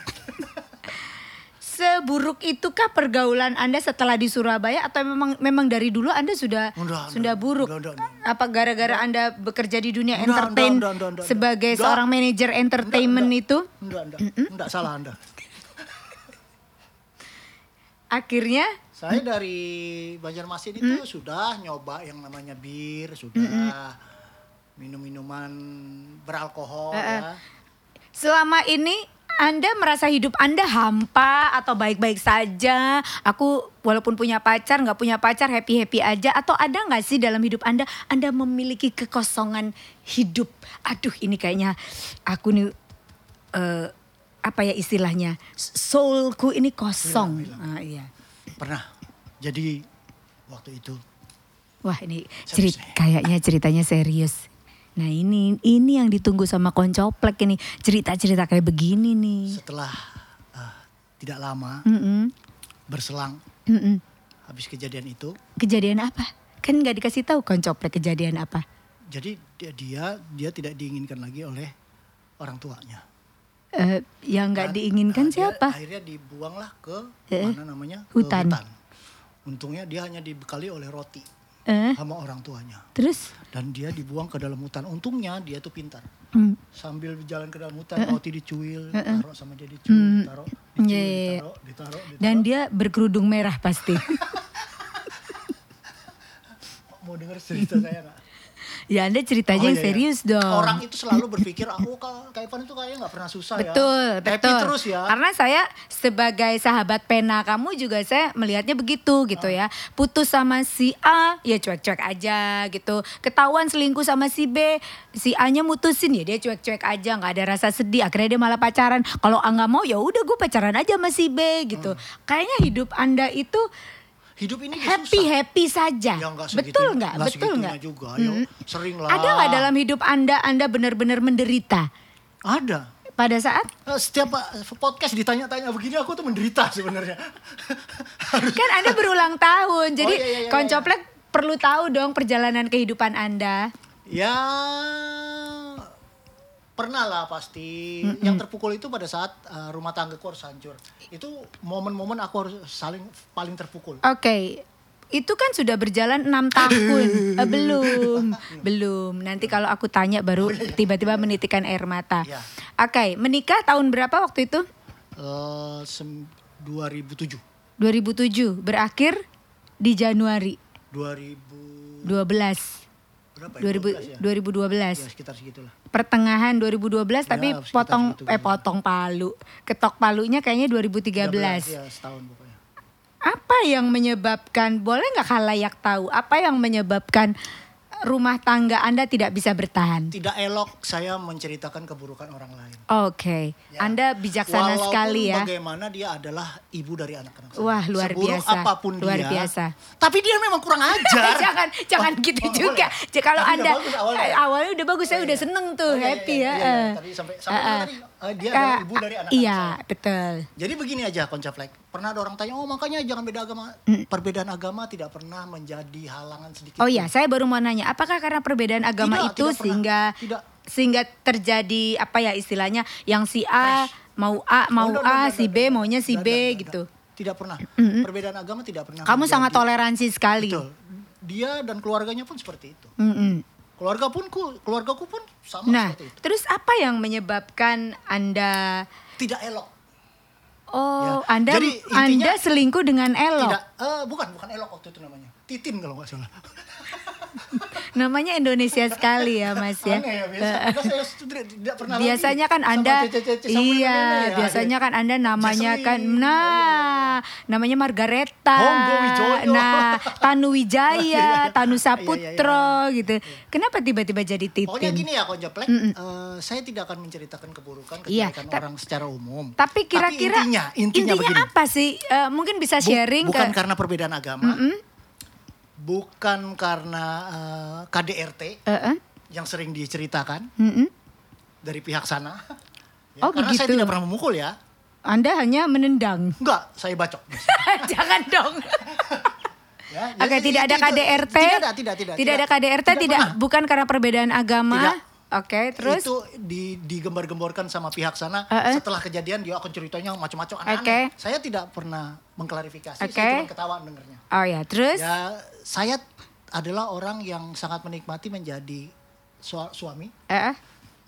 S1: Seburuk itukah pergaulan Anda setelah di Surabaya atau memang memang dari dulu Anda sudah
S2: Enggak,
S1: sudah
S2: enggak,
S1: buruk?
S2: enggak, enggak,
S1: Apa gara-gara Anda bekerja di dunia
S2: Enggak,
S1: entertain
S2: enggak, enggak, enggak,
S1: sebagai
S2: enggak.
S1: seorang manajer entertainment
S2: enggak.
S1: itu?
S2: Enggak, enggak. Enggak salah Anda.
S1: Akhirnya
S2: Saya dari Banjarmasin itu sudah nyoba yang namanya bir, sudah minum minuman beralkohol ya.
S1: selama ini Anda merasa hidup Anda hampa atau baik-baik saja? Aku walaupun punya pacar, nggak punya pacar, happy-happy aja. Atau ada nggak sih dalam hidup Anda, Anda memiliki kekosongan hidup? Aduh ini kayaknya aku nih, eh, apa ya istilahnya, soulku ini kosong. Ah, iya.
S2: Pernah. Jadi waktu itu
S1: Wah ini cerit
S2: nih.
S1: kayaknya ceritanya serius. Nah ini ini yang ditunggu sama koncoplek ini cerita-cerita kayak begini nih.
S2: setelah eh, tidak lama
S1: Mm-mm.
S2: berselang
S1: Mm-mm.
S2: habis kejadian itu,
S1: Kejadian apa? Kan nggak dikasih tahu koncoplek kejadian apa?
S2: jadi dia dia, dia tidak diinginkan lagi oleh orang tuanya.
S1: Eh, yang nggak diinginkan
S2: dia
S1: siapa?
S2: akhirnya dibuanglah ke
S1: Eh,
S2: mana namanya?
S1: hutan.
S2: Ke hutan. Untungnya dia hanya dibekali oleh roti
S1: Eh,
S2: sama orang tuanya.
S1: terus?
S2: Dan dia dibuang ke dalam hutan. Untungnya dia tuh pintar.
S1: Hmm.
S2: Sambil jalan ke dalam
S1: Eh,
S2: hutan, roti dicuil, taruh sama dia dicuil, taruh, dicuil,
S1: iya, iya.
S2: ditaruh, ditaruh, ditaruh.
S1: Dan dia berkerudung merah pasti.
S2: Mau denger cerita saya nggak?
S1: Ya Anda ceritanya
S2: Oh,
S1: yang
S2: iya, iya.
S1: serius dong.
S2: Orang itu selalu berpikir, oh Kak Ivan itu kayaknya nggak pernah susah
S1: Betul,
S2: ya.
S1: betul.
S2: Happy terus ya.
S1: Karena saya sebagai sahabat pena kamu juga saya melihatnya begitu gitu ya. Putus sama si A ya cuek-cuek aja gitu. Ketahuan selingkuh sama si B, si A-nya mutusin ya dia cuek-cuek aja, nggak ada rasa sedih. Akhirnya dia malah pacaran. Kalau A nggak mau ya udah gue pacaran aja sama si B gitu. Kayaknya hidup Anda itu
S2: Hidup ini
S1: happy
S2: susah.
S1: happy saja.
S2: Ya
S1: betul
S2: segitu-
S1: nggak?
S2: nggak
S1: Betul nggak?
S2: juga.
S1: Mm.
S2: Ya, sering lah.
S1: Ada nggak dalam hidup Anda Anda benar-benar menderita
S2: Ada.
S1: pada saat
S2: Eh, Setiap eh, podcast ditanya-tanya begini aku tuh menderita sebenarnya.
S1: kan Anda berulang tahun. Jadi
S2: Oh, iya, iya, iya,
S1: koncoplek perlu tahu dong perjalanan kehidupan Anda.
S2: ya pernah lah pasti. Yang terpukul itu pada saat eh, rumah tanggaku harus hancur. Itu momen-momen aku harus saling paling terpukul.
S1: Oke. Itu kan sudah berjalan enam tahun. Eh, belum. Belum. Nanti kalau aku tanya baru tiba-tiba menitikkan air mata.
S2: Iya.
S1: Oke, menikah tahun berapa waktu itu?
S2: Sem- 2007.
S1: 2007. Berakhir di Januari
S2: 2000
S1: 12.
S2: berapa ya?
S1: 2000,
S2: 12 ya?
S1: 2012.
S2: Ya sekitar segitulah.
S1: Pertengahan 2012 tapi
S2: Ya, sekitar
S1: potong eh
S2: kayaknya.
S1: potong palu. Ketok palunya kayaknya 2013.
S2: Ya setahun pokoknya.
S1: Apa yang menyebabkan, boleh nggak halayak tahu, apa yang menyebabkan rumah tangga Anda tidak bisa bertahan?
S2: Tidak elok saya menceritakan keburukan orang lain.
S1: Oke,
S2: Ya.
S1: Anda bijaksana
S2: Walaupun
S1: sekali ya.
S2: bagaimana dia adalah ibu dari anak-anak saya.
S1: Wah, luar
S2: Seburuk
S1: biasa.
S2: apa pun
S1: Luar
S2: dia.
S1: biasa.
S2: Tapi dia memang kurang ajar.
S1: jangan jangan
S2: Oh,
S1: gitu
S2: oh,
S1: juga.
S2: boleh.
S1: Kalau
S2: Tapi udah
S1: Anda
S2: bagus awalnya.
S1: awalnya udah bagus, saya
S2: Oh,
S1: udah
S2: iya.
S1: seneng tuh,
S2: Oh, iya,
S1: happy
S2: iya,
S1: ya.
S2: iya, iya. Tadi sampai- sampai mana
S1: eh.
S2: tadi? Eh, dia adalah ibu dari anak-anak
S1: Iya,
S2: saya.
S1: betul.
S2: Jadi begini aja koncaplek. Pernah ada orang tanya, "Oh, makanya jangan beda agama." Perbedaan agama tidak pernah menjadi halangan sedikit.
S1: Oh iya, saya baru mau nanya, apakah karena perbedaan agama
S2: Tidak,
S1: itu
S2: tidak pernah.
S1: sehingga
S2: Tidak.
S1: sehingga terjadi apa ya istilahnya yang si A mau A mau
S2: Oh,
S1: A, si B maunya si B gitu.
S2: Tidak pernah. Perbedaan agama tidak pernah.
S1: Kamu
S2: menjadi-
S1: sangat toleransi sekali.
S2: Betul. Dia dan keluarganya pun seperti itu.
S1: Mm-mm.
S2: Keluarga pun ku, keluargaku pun sama
S1: Nah,
S2: seperti itu.
S1: terus apa yang menyebabkan Anda
S2: Tidak elok.
S1: Oh,
S2: Ya,
S1: Anda
S2: jadi intinya-
S1: Anda selingkuh dengan Elo.
S2: Tidak, eh, bukan, bukan elok waktu itu namanya. Titin kalau nggak salah.
S1: Namanya Indonesia sekali ya, Mas ya.
S2: Aneh ya, biasa. Karena saya tidak, tidak pernah
S1: Biasanya kan Anda iya,
S2: ya.
S1: biasanya kan Anda namanya kan nah, namanya Margareta. Nah, Tanu Wijaya,
S2: Iya, iya.
S1: Tanu
S2: Iya, iya,
S1: Saputro gitu. Kenapa tiba-tiba jadi
S2: Pokoknya
S1: Titin?
S2: gini ya Konjoplek, eh, saya tidak akan menceritakan keburukan
S1: Iya,
S2: kejelekan
S1: ta-
S2: orang secara umum.
S1: Tapi kira-kira
S2: intinya, intinya, begini.
S1: apa sih? Eh, mungkin bisa sharing
S2: bukan
S1: ke
S2: karena perbedaan agama, bukan karena eh, KDRT
S1: Eh, eh,
S2: yang sering diceritakan
S1: mm-mm.
S2: dari pihak sana. Ya,
S1: Oh,
S2: karena saya
S1: begitu.
S2: tidak pernah memukul ya.
S1: Anda hanya menendang.
S2: Enggak, saya bacok.
S1: Jangan dong.
S2: Ya,
S1: Oke,
S2: jadi
S1: tidak ada KDRT.
S2: Tidak ada, tidak, tidak.
S1: Tidak ada KDRT,
S2: Tidak
S1: tidak, bukan karena perbedaan agama.
S2: Tidak.
S1: Oke, terus
S2: itu di digembar-gemborkan sama pihak sana
S1: Eh, eh.
S2: setelah kejadian dia akan ceritanya macam-macam aneh-aneh.
S1: Oke.
S2: Saya tidak pernah mengklarifikasi,
S1: Oke.
S2: saya cuma ketawa dengernya.
S1: Oh ya, terus
S2: Ya, saya adalah orang yang sangat menikmati menjadi sua- suami
S1: Eh, eh.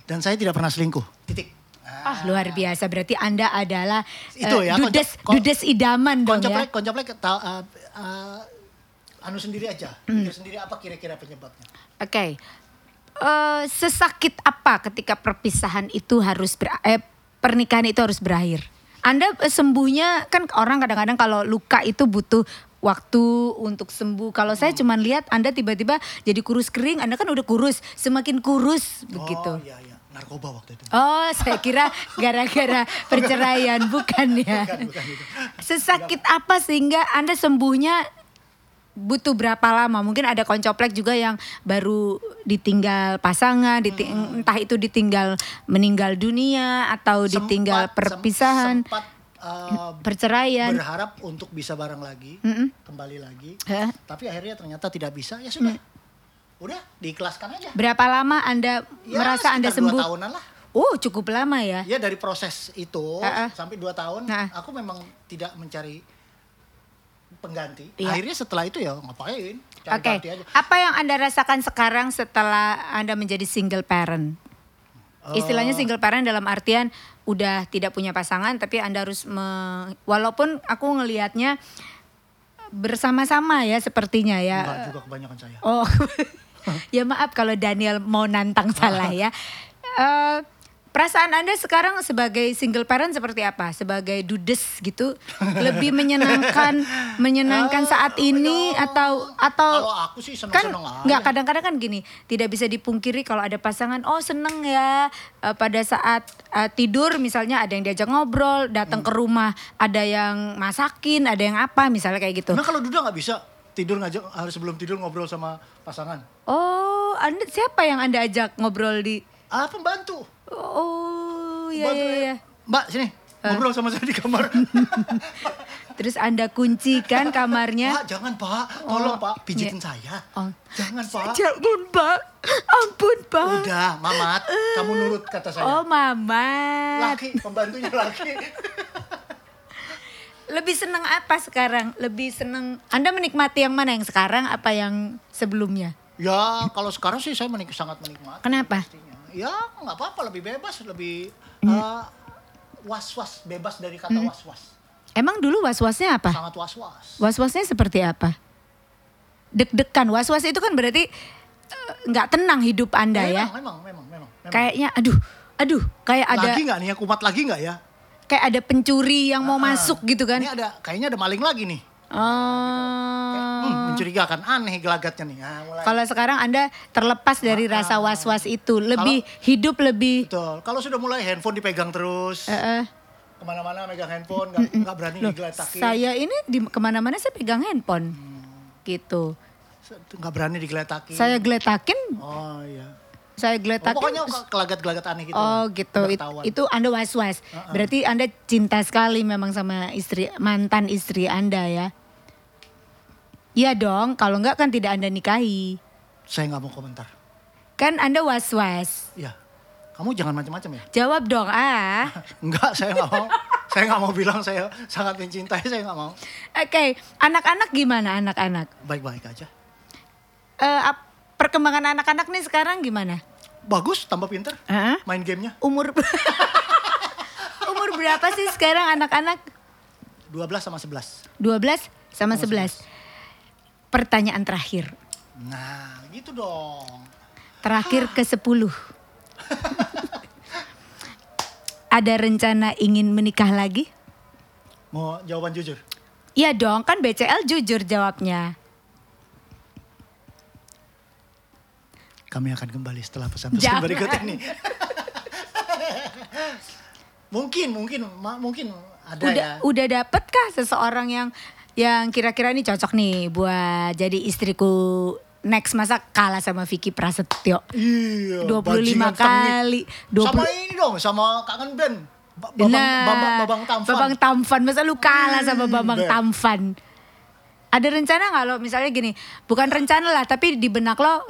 S2: dan saya tidak pernah selingkuh. Titik.
S1: Ah, luar biasa. Berarti Anda adalah
S2: Itu
S1: eh,
S2: ya,
S1: dudes
S2: kon-
S1: dudes idaman dong ya.
S2: Koncoplek, koncoplek ta- uh, uh, anu sendiri aja.
S1: Hmm.
S2: Pikir sendiri apa kira-kira penyebabnya.
S1: Oke. Eh, sesakit apa ketika perpisahan itu harus ber eh, pernikahan itu harus berakhir? Anda eh, sembuhnya kan orang kadang-kadang kalau luka itu butuh waktu untuk sembuh. Kalau saya
S2: Hmm.
S1: cuman lihat Anda tiba-tiba jadi kurus kering, Anda kan udah kurus, semakin kurus begitu.
S2: Oh, iya, iya. narkoba waktu itu.
S1: Oh, saya kira gara-gara perceraian, bukan ya?
S2: Bukan, bukan itu.
S1: Sesakit apa sehingga Anda sembuhnya butuh berapa lama? Mungkin ada koncoplek juga yang baru ditinggal pasangan, diting-
S2: Hmm.
S1: entah itu ditinggal meninggal dunia atau ditinggal
S2: Sempat-
S1: perpisahan,
S2: sem- Sempat uh,
S1: perceraian.
S2: berharap untuk bisa bareng lagi,
S1: Mm-mm.
S2: kembali lagi.
S1: Hah?
S2: Tapi akhirnya ternyata tidak bisa. Ya sudah. Udah, diikhlaskan aja.
S1: Berapa lama Anda
S2: Ya,
S1: merasa Anda
S2: sekitar dua
S1: sembuh?
S2: tahunan lah.
S1: Oh, cukup lama ya.
S2: Ya dari proses itu
S1: Ah, ah.
S2: sampai dua tahun,
S1: Ah.
S2: aku memang tidak mencari pengganti.
S1: Iya.
S2: Akhirnya setelah itu ya ngapain?
S1: Oke,
S2: aja.
S1: apa yang Anda rasakan sekarang setelah Anda menjadi single parent? Istilahnya
S2: Oh.
S1: single parent dalam artian udah tidak punya pasangan tapi Anda harus me- walaupun aku ngelihatnya bersama-sama ya sepertinya ya.
S2: Enggak juga kebanyakan saya.
S1: Oh. ya maaf kalau Daniel mau nantang salah ya. Eh, perasaan Anda sekarang sebagai single parent seperti apa? Sebagai dudes gitu, lebih menyenangkan menyenangkan
S2: Ah,
S1: saat ini
S2: ya.
S1: atau atau
S2: Kalau aku sih
S1: kan
S2: seneng-seneng aja.
S1: nggak kadang-kadang kan gini tidak bisa dipungkiri kalau ada pasangan oh seneng ya eh, pada saat eh, tidur misalnya ada yang diajak ngobrol datang
S2: Hmm.
S1: ke rumah ada yang masakin ada yang apa misalnya kayak gitu
S2: Nah kalau Duda nggak bisa tidur ngajak harus sebelum tidur ngobrol sama pasangan.
S1: oh anda siapa yang anda ajak ngobrol di
S2: Ah pembantu.
S1: Oh ya
S2: Pembantu
S1: ya
S2: ya.
S1: ya
S2: Mbak sini ngobrol sama saya di kamar.
S1: terus anda kuncikan kamarnya
S2: Pak jangan Pak, tolong
S1: Oh,
S2: Pak pijitin
S1: iya.
S2: saya.
S1: Oh.
S2: Jangan Pak.
S1: jangan pak ampun pak
S2: Udah, Mamat, kamu nurut kata saya.
S1: oh mama
S2: Laki, pembantunya laki.
S1: Lebih seneng apa sekarang? Lebih seneng Anda menikmati yang mana yang sekarang apa yang sebelumnya?
S2: ya kalau sekarang sih saya menik sangat menikmati.
S1: Kenapa?
S2: pastinya. Ya nggak apa-apa, lebih bebas, lebih
S1: Hmm.
S2: eh, was-was, bebas dari kata was-was.
S1: Emang dulu was-wasnya apa?
S2: Sangat was-was.
S1: Was-wasnya seperti apa? Deg-degan. Was-was itu kan berarti eh, nggak tenang hidup Anda ya.
S2: Memang, memang, memang, memang. memang.
S1: Kayaknya aduh, aduh, kayak ada
S2: lagi nggak nih ya, kumat lagi nggak ya?
S1: kayak ada pencuri yang mau
S2: Ah,
S1: masuk gitu kan.
S2: Ini ada, kayaknya ada maling lagi nih.
S1: Oh.
S2: Hmm, mencurigakan, aneh gelagatnya nih. Nah, mulai.
S1: Kalau sekarang Anda terlepas dari
S2: Ah,
S1: rasa was-was itu, lebih hidup lebih
S2: Betul. Kalau sudah mulai handphone dipegang terus,
S1: eh, eh.
S2: ke mana-mana megang handphone, nggak nggak berani digeletakin.
S1: Saya ini di ke mana-mana saya pegang handphone, gitu.
S2: nggak berani digeletakin.
S1: Saya geletakin,
S2: Oh iya.
S1: Saya
S2: Oh,
S1: geletakin.
S2: pokoknya ke- gelagat-gelagat aneh gitu.
S1: Oh gitu, It- itu Anda was-was. Berarti Anda cinta sekali memang sama istri mantan istri Anda ya? Iya dong, kalau enggak kan tidak Anda nikahi.
S2: Saya nggak mau komentar.
S1: Kan Anda was-was.
S2: Iya. Kamu jangan macam-macam ya.
S1: Jawab dong ah.
S2: Enggak, saya nggak mau. saya nggak mau bilang saya sangat mencintai. Saya nggak mau.
S1: Oke, anak-anak gimana anak-anak?
S2: Baik-baik aja.
S1: Eh, ap- perkembangan anak-anak nih sekarang gimana?
S2: Bagus, tambah pinter.
S1: Hah?
S2: Main gamenya.
S1: Umur umur berapa sih sekarang anak-anak?
S2: 12 sama 11.
S1: 12 sama 11. Pertanyaan terakhir.
S2: Nah, gitu dong.
S1: Terakhir ke 10. Ada rencana ingin menikah lagi?
S2: Mau jawaban jujur?
S1: Iya dong, kan BCL jujur jawabnya.
S2: Kami akan kembali setelah pesan-pesan berikut ini. mungkin, mungkin, ma- mungkin ada
S1: Udah
S2: ya.
S1: udah dapet kah seseorang yang yang kira-kira ini cocok nih buat jadi istriku next masa kalah sama Vicky Prasetyo.
S2: Iya.
S1: 25
S2: bajingan
S1: kali.
S2: sengit.
S1: 20
S2: Sama ini dong, sama kangen band. Ba- Babang,
S1: Nah,
S2: babang, babang Tamfan.
S1: Babang Tamfan. Masa lu kalah sama Babang
S2: Ben.
S1: Tamfan? Ada rencana nggak lo misalnya gini, bukan rencana lah tapi di benak lo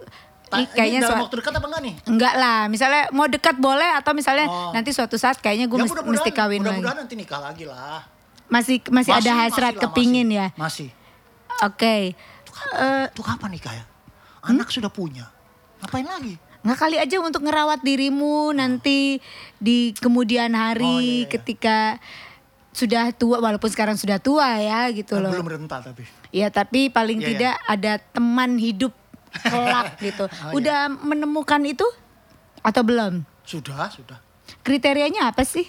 S2: Ta-
S1: kayaknya
S2: ini dalam waktu dekat apa enggak nih?
S1: enggak lah, misalnya mau dekat boleh atau misalnya
S2: Oh.
S1: nanti suatu saat kayaknya gue
S2: Ya,
S1: mesti,
S2: mudah-mudahan-
S1: mesti kawin lagi.
S2: Mudah-mudahan nanti nikah lagi lah.
S1: Masih masih, ada hasrat
S2: lah,
S1: kepingin
S2: masih.
S1: ya.
S2: Masih.
S1: Oke. Eh,
S2: Itu kapan nikah ya?
S1: Hmm?
S2: Anak sudah punya. Ngapain lagi?
S1: nggak kali aja untuk ngerawat dirimu nanti di kemudian hari
S2: Oh, iya, iya.
S1: ketika sudah tua walaupun sekarang sudah tua ya gitu loh.
S2: Belum rental tapi.
S1: Ya tapi paling
S2: Iya, iya.
S1: tidak ada teman hidup kelak gitu.
S2: Oh,
S1: Udah menemukan itu atau belum?
S2: Sudah, sudah.
S1: Kriterianya apa sih?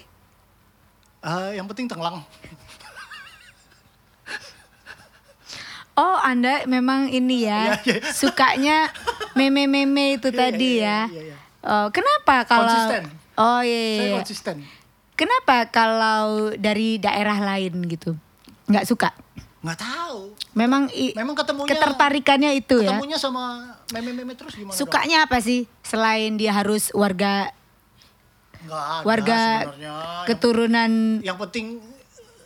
S2: Eh, yang penting tenglang.
S1: Oh Anda memang ini ya
S2: Iya, iya.
S1: sukanya meme-meme itu
S2: Iya,
S1: tadi
S2: iya,
S1: ya.
S2: iya, iya.
S1: Oh, kenapa kalau
S2: Konsisten.
S1: Oh iya, iya,
S2: Saya
S1: iya.
S2: konsisten.
S1: Kenapa kalau dari daerah lain gitu? nggak suka?
S2: Nggak tahu.
S1: Memang i-
S2: Memang ketemunya
S1: ketertarikannya itu ya.
S2: ketemunya sama meme-meme terus gimana? dong?
S1: Sukanya apa sih selain dia harus warga
S2: ada
S1: warga
S2: sebenarnya. Yang-
S1: keturunan
S2: yang penting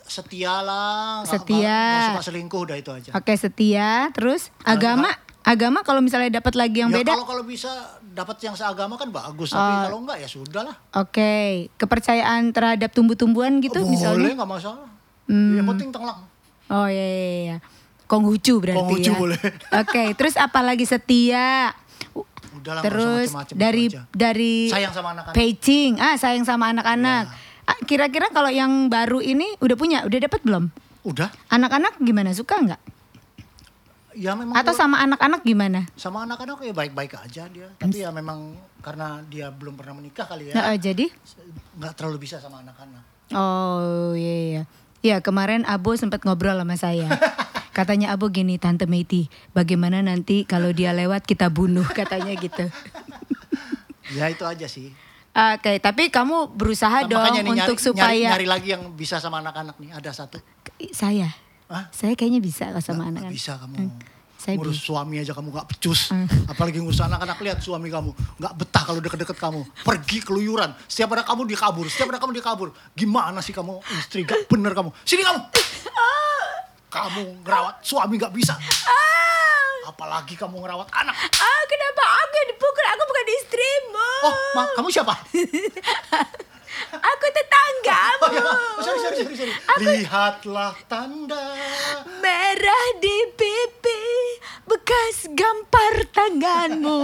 S2: setia lah
S1: Setia.
S2: nggak suka selingkuh udah itu aja
S1: Oke setia, terus agama, agama kalau misalnya dapat lagi yang
S2: ya
S1: beda,
S2: kalau kalau bisa dapat yang seagama kan bagus tapi
S1: Oh.
S2: kalau enggak ya sudah lah
S1: oke kepercayaan terhadap tumbuh-tumbuhan gitu
S2: boleh
S1: misalnya.
S2: nggak masalah
S1: Hmm.
S2: yang penting tenglang
S1: Oh iya, iya, iya. Konghucu berarti
S2: Konghucu
S1: ya.
S2: boleh.
S1: Oke, terus apa lagi setia?
S2: udah lah
S1: Terus
S2: macem-macem,
S1: dari
S2: itu aja.
S1: dari
S2: sayang sama anak-anak
S1: Peicing, ah sayang sama anak-anak.
S2: Ya.
S1: Ah, Kira-kira kalau yang baru ini udah punya, udah dapat belum?
S2: udah
S1: Anak-anak gimana suka nggak?
S2: ya memang
S1: Atau sama anak-anak gimana?
S2: sama anak-anak ya baik-baik aja dia tapi ya memang karena dia belum pernah menikah kali ya
S1: Nah, jadi?
S2: nggak terlalu bisa sama anak-anak
S1: Oh iya iya. Ya kemarin Abo sempat ngobrol sama saya. Katanya Abo gini, Tante Meiti, bagaimana nanti kalau dia lewat kita bunuh katanya gitu.
S2: ya itu aja sih
S1: Oke, tapi kamu berusaha dong
S2: makanya nih
S1: untuk
S2: nyari,
S1: supaya
S2: nyari, nyari lagi yang bisa sama anak-anak nih ada satu
S1: saya,
S2: Hah?
S1: saya kayaknya bisa kok sama anak-anak.
S2: bisa kamu
S1: Saya
S2: ngurus suami aja kamu nggak becus. Apalagi ngurus anak-anak lihat suami kamu. Nggak betah kalau deket-deket kamu. Pergi keluyuran. Setiap ada kamu dia kabur setiap ada kamu dia kabur gimana sih kamu istri? Gak bener kamu. Sini kamu. Kamu ngerawat suami nggak bisa. Apalagi kamu ngerawat anak.
S1: Ah, kenapa? Aku yang dipukul? Aku bukan istrimu.
S2: oh ma kamu siapa
S1: Aku tetanggamu.
S2: oh, ya. oh, sorry, sorry, sorry, sorry. lihatlah tanda
S1: Merah di pipi, bekas gampar tanganmu.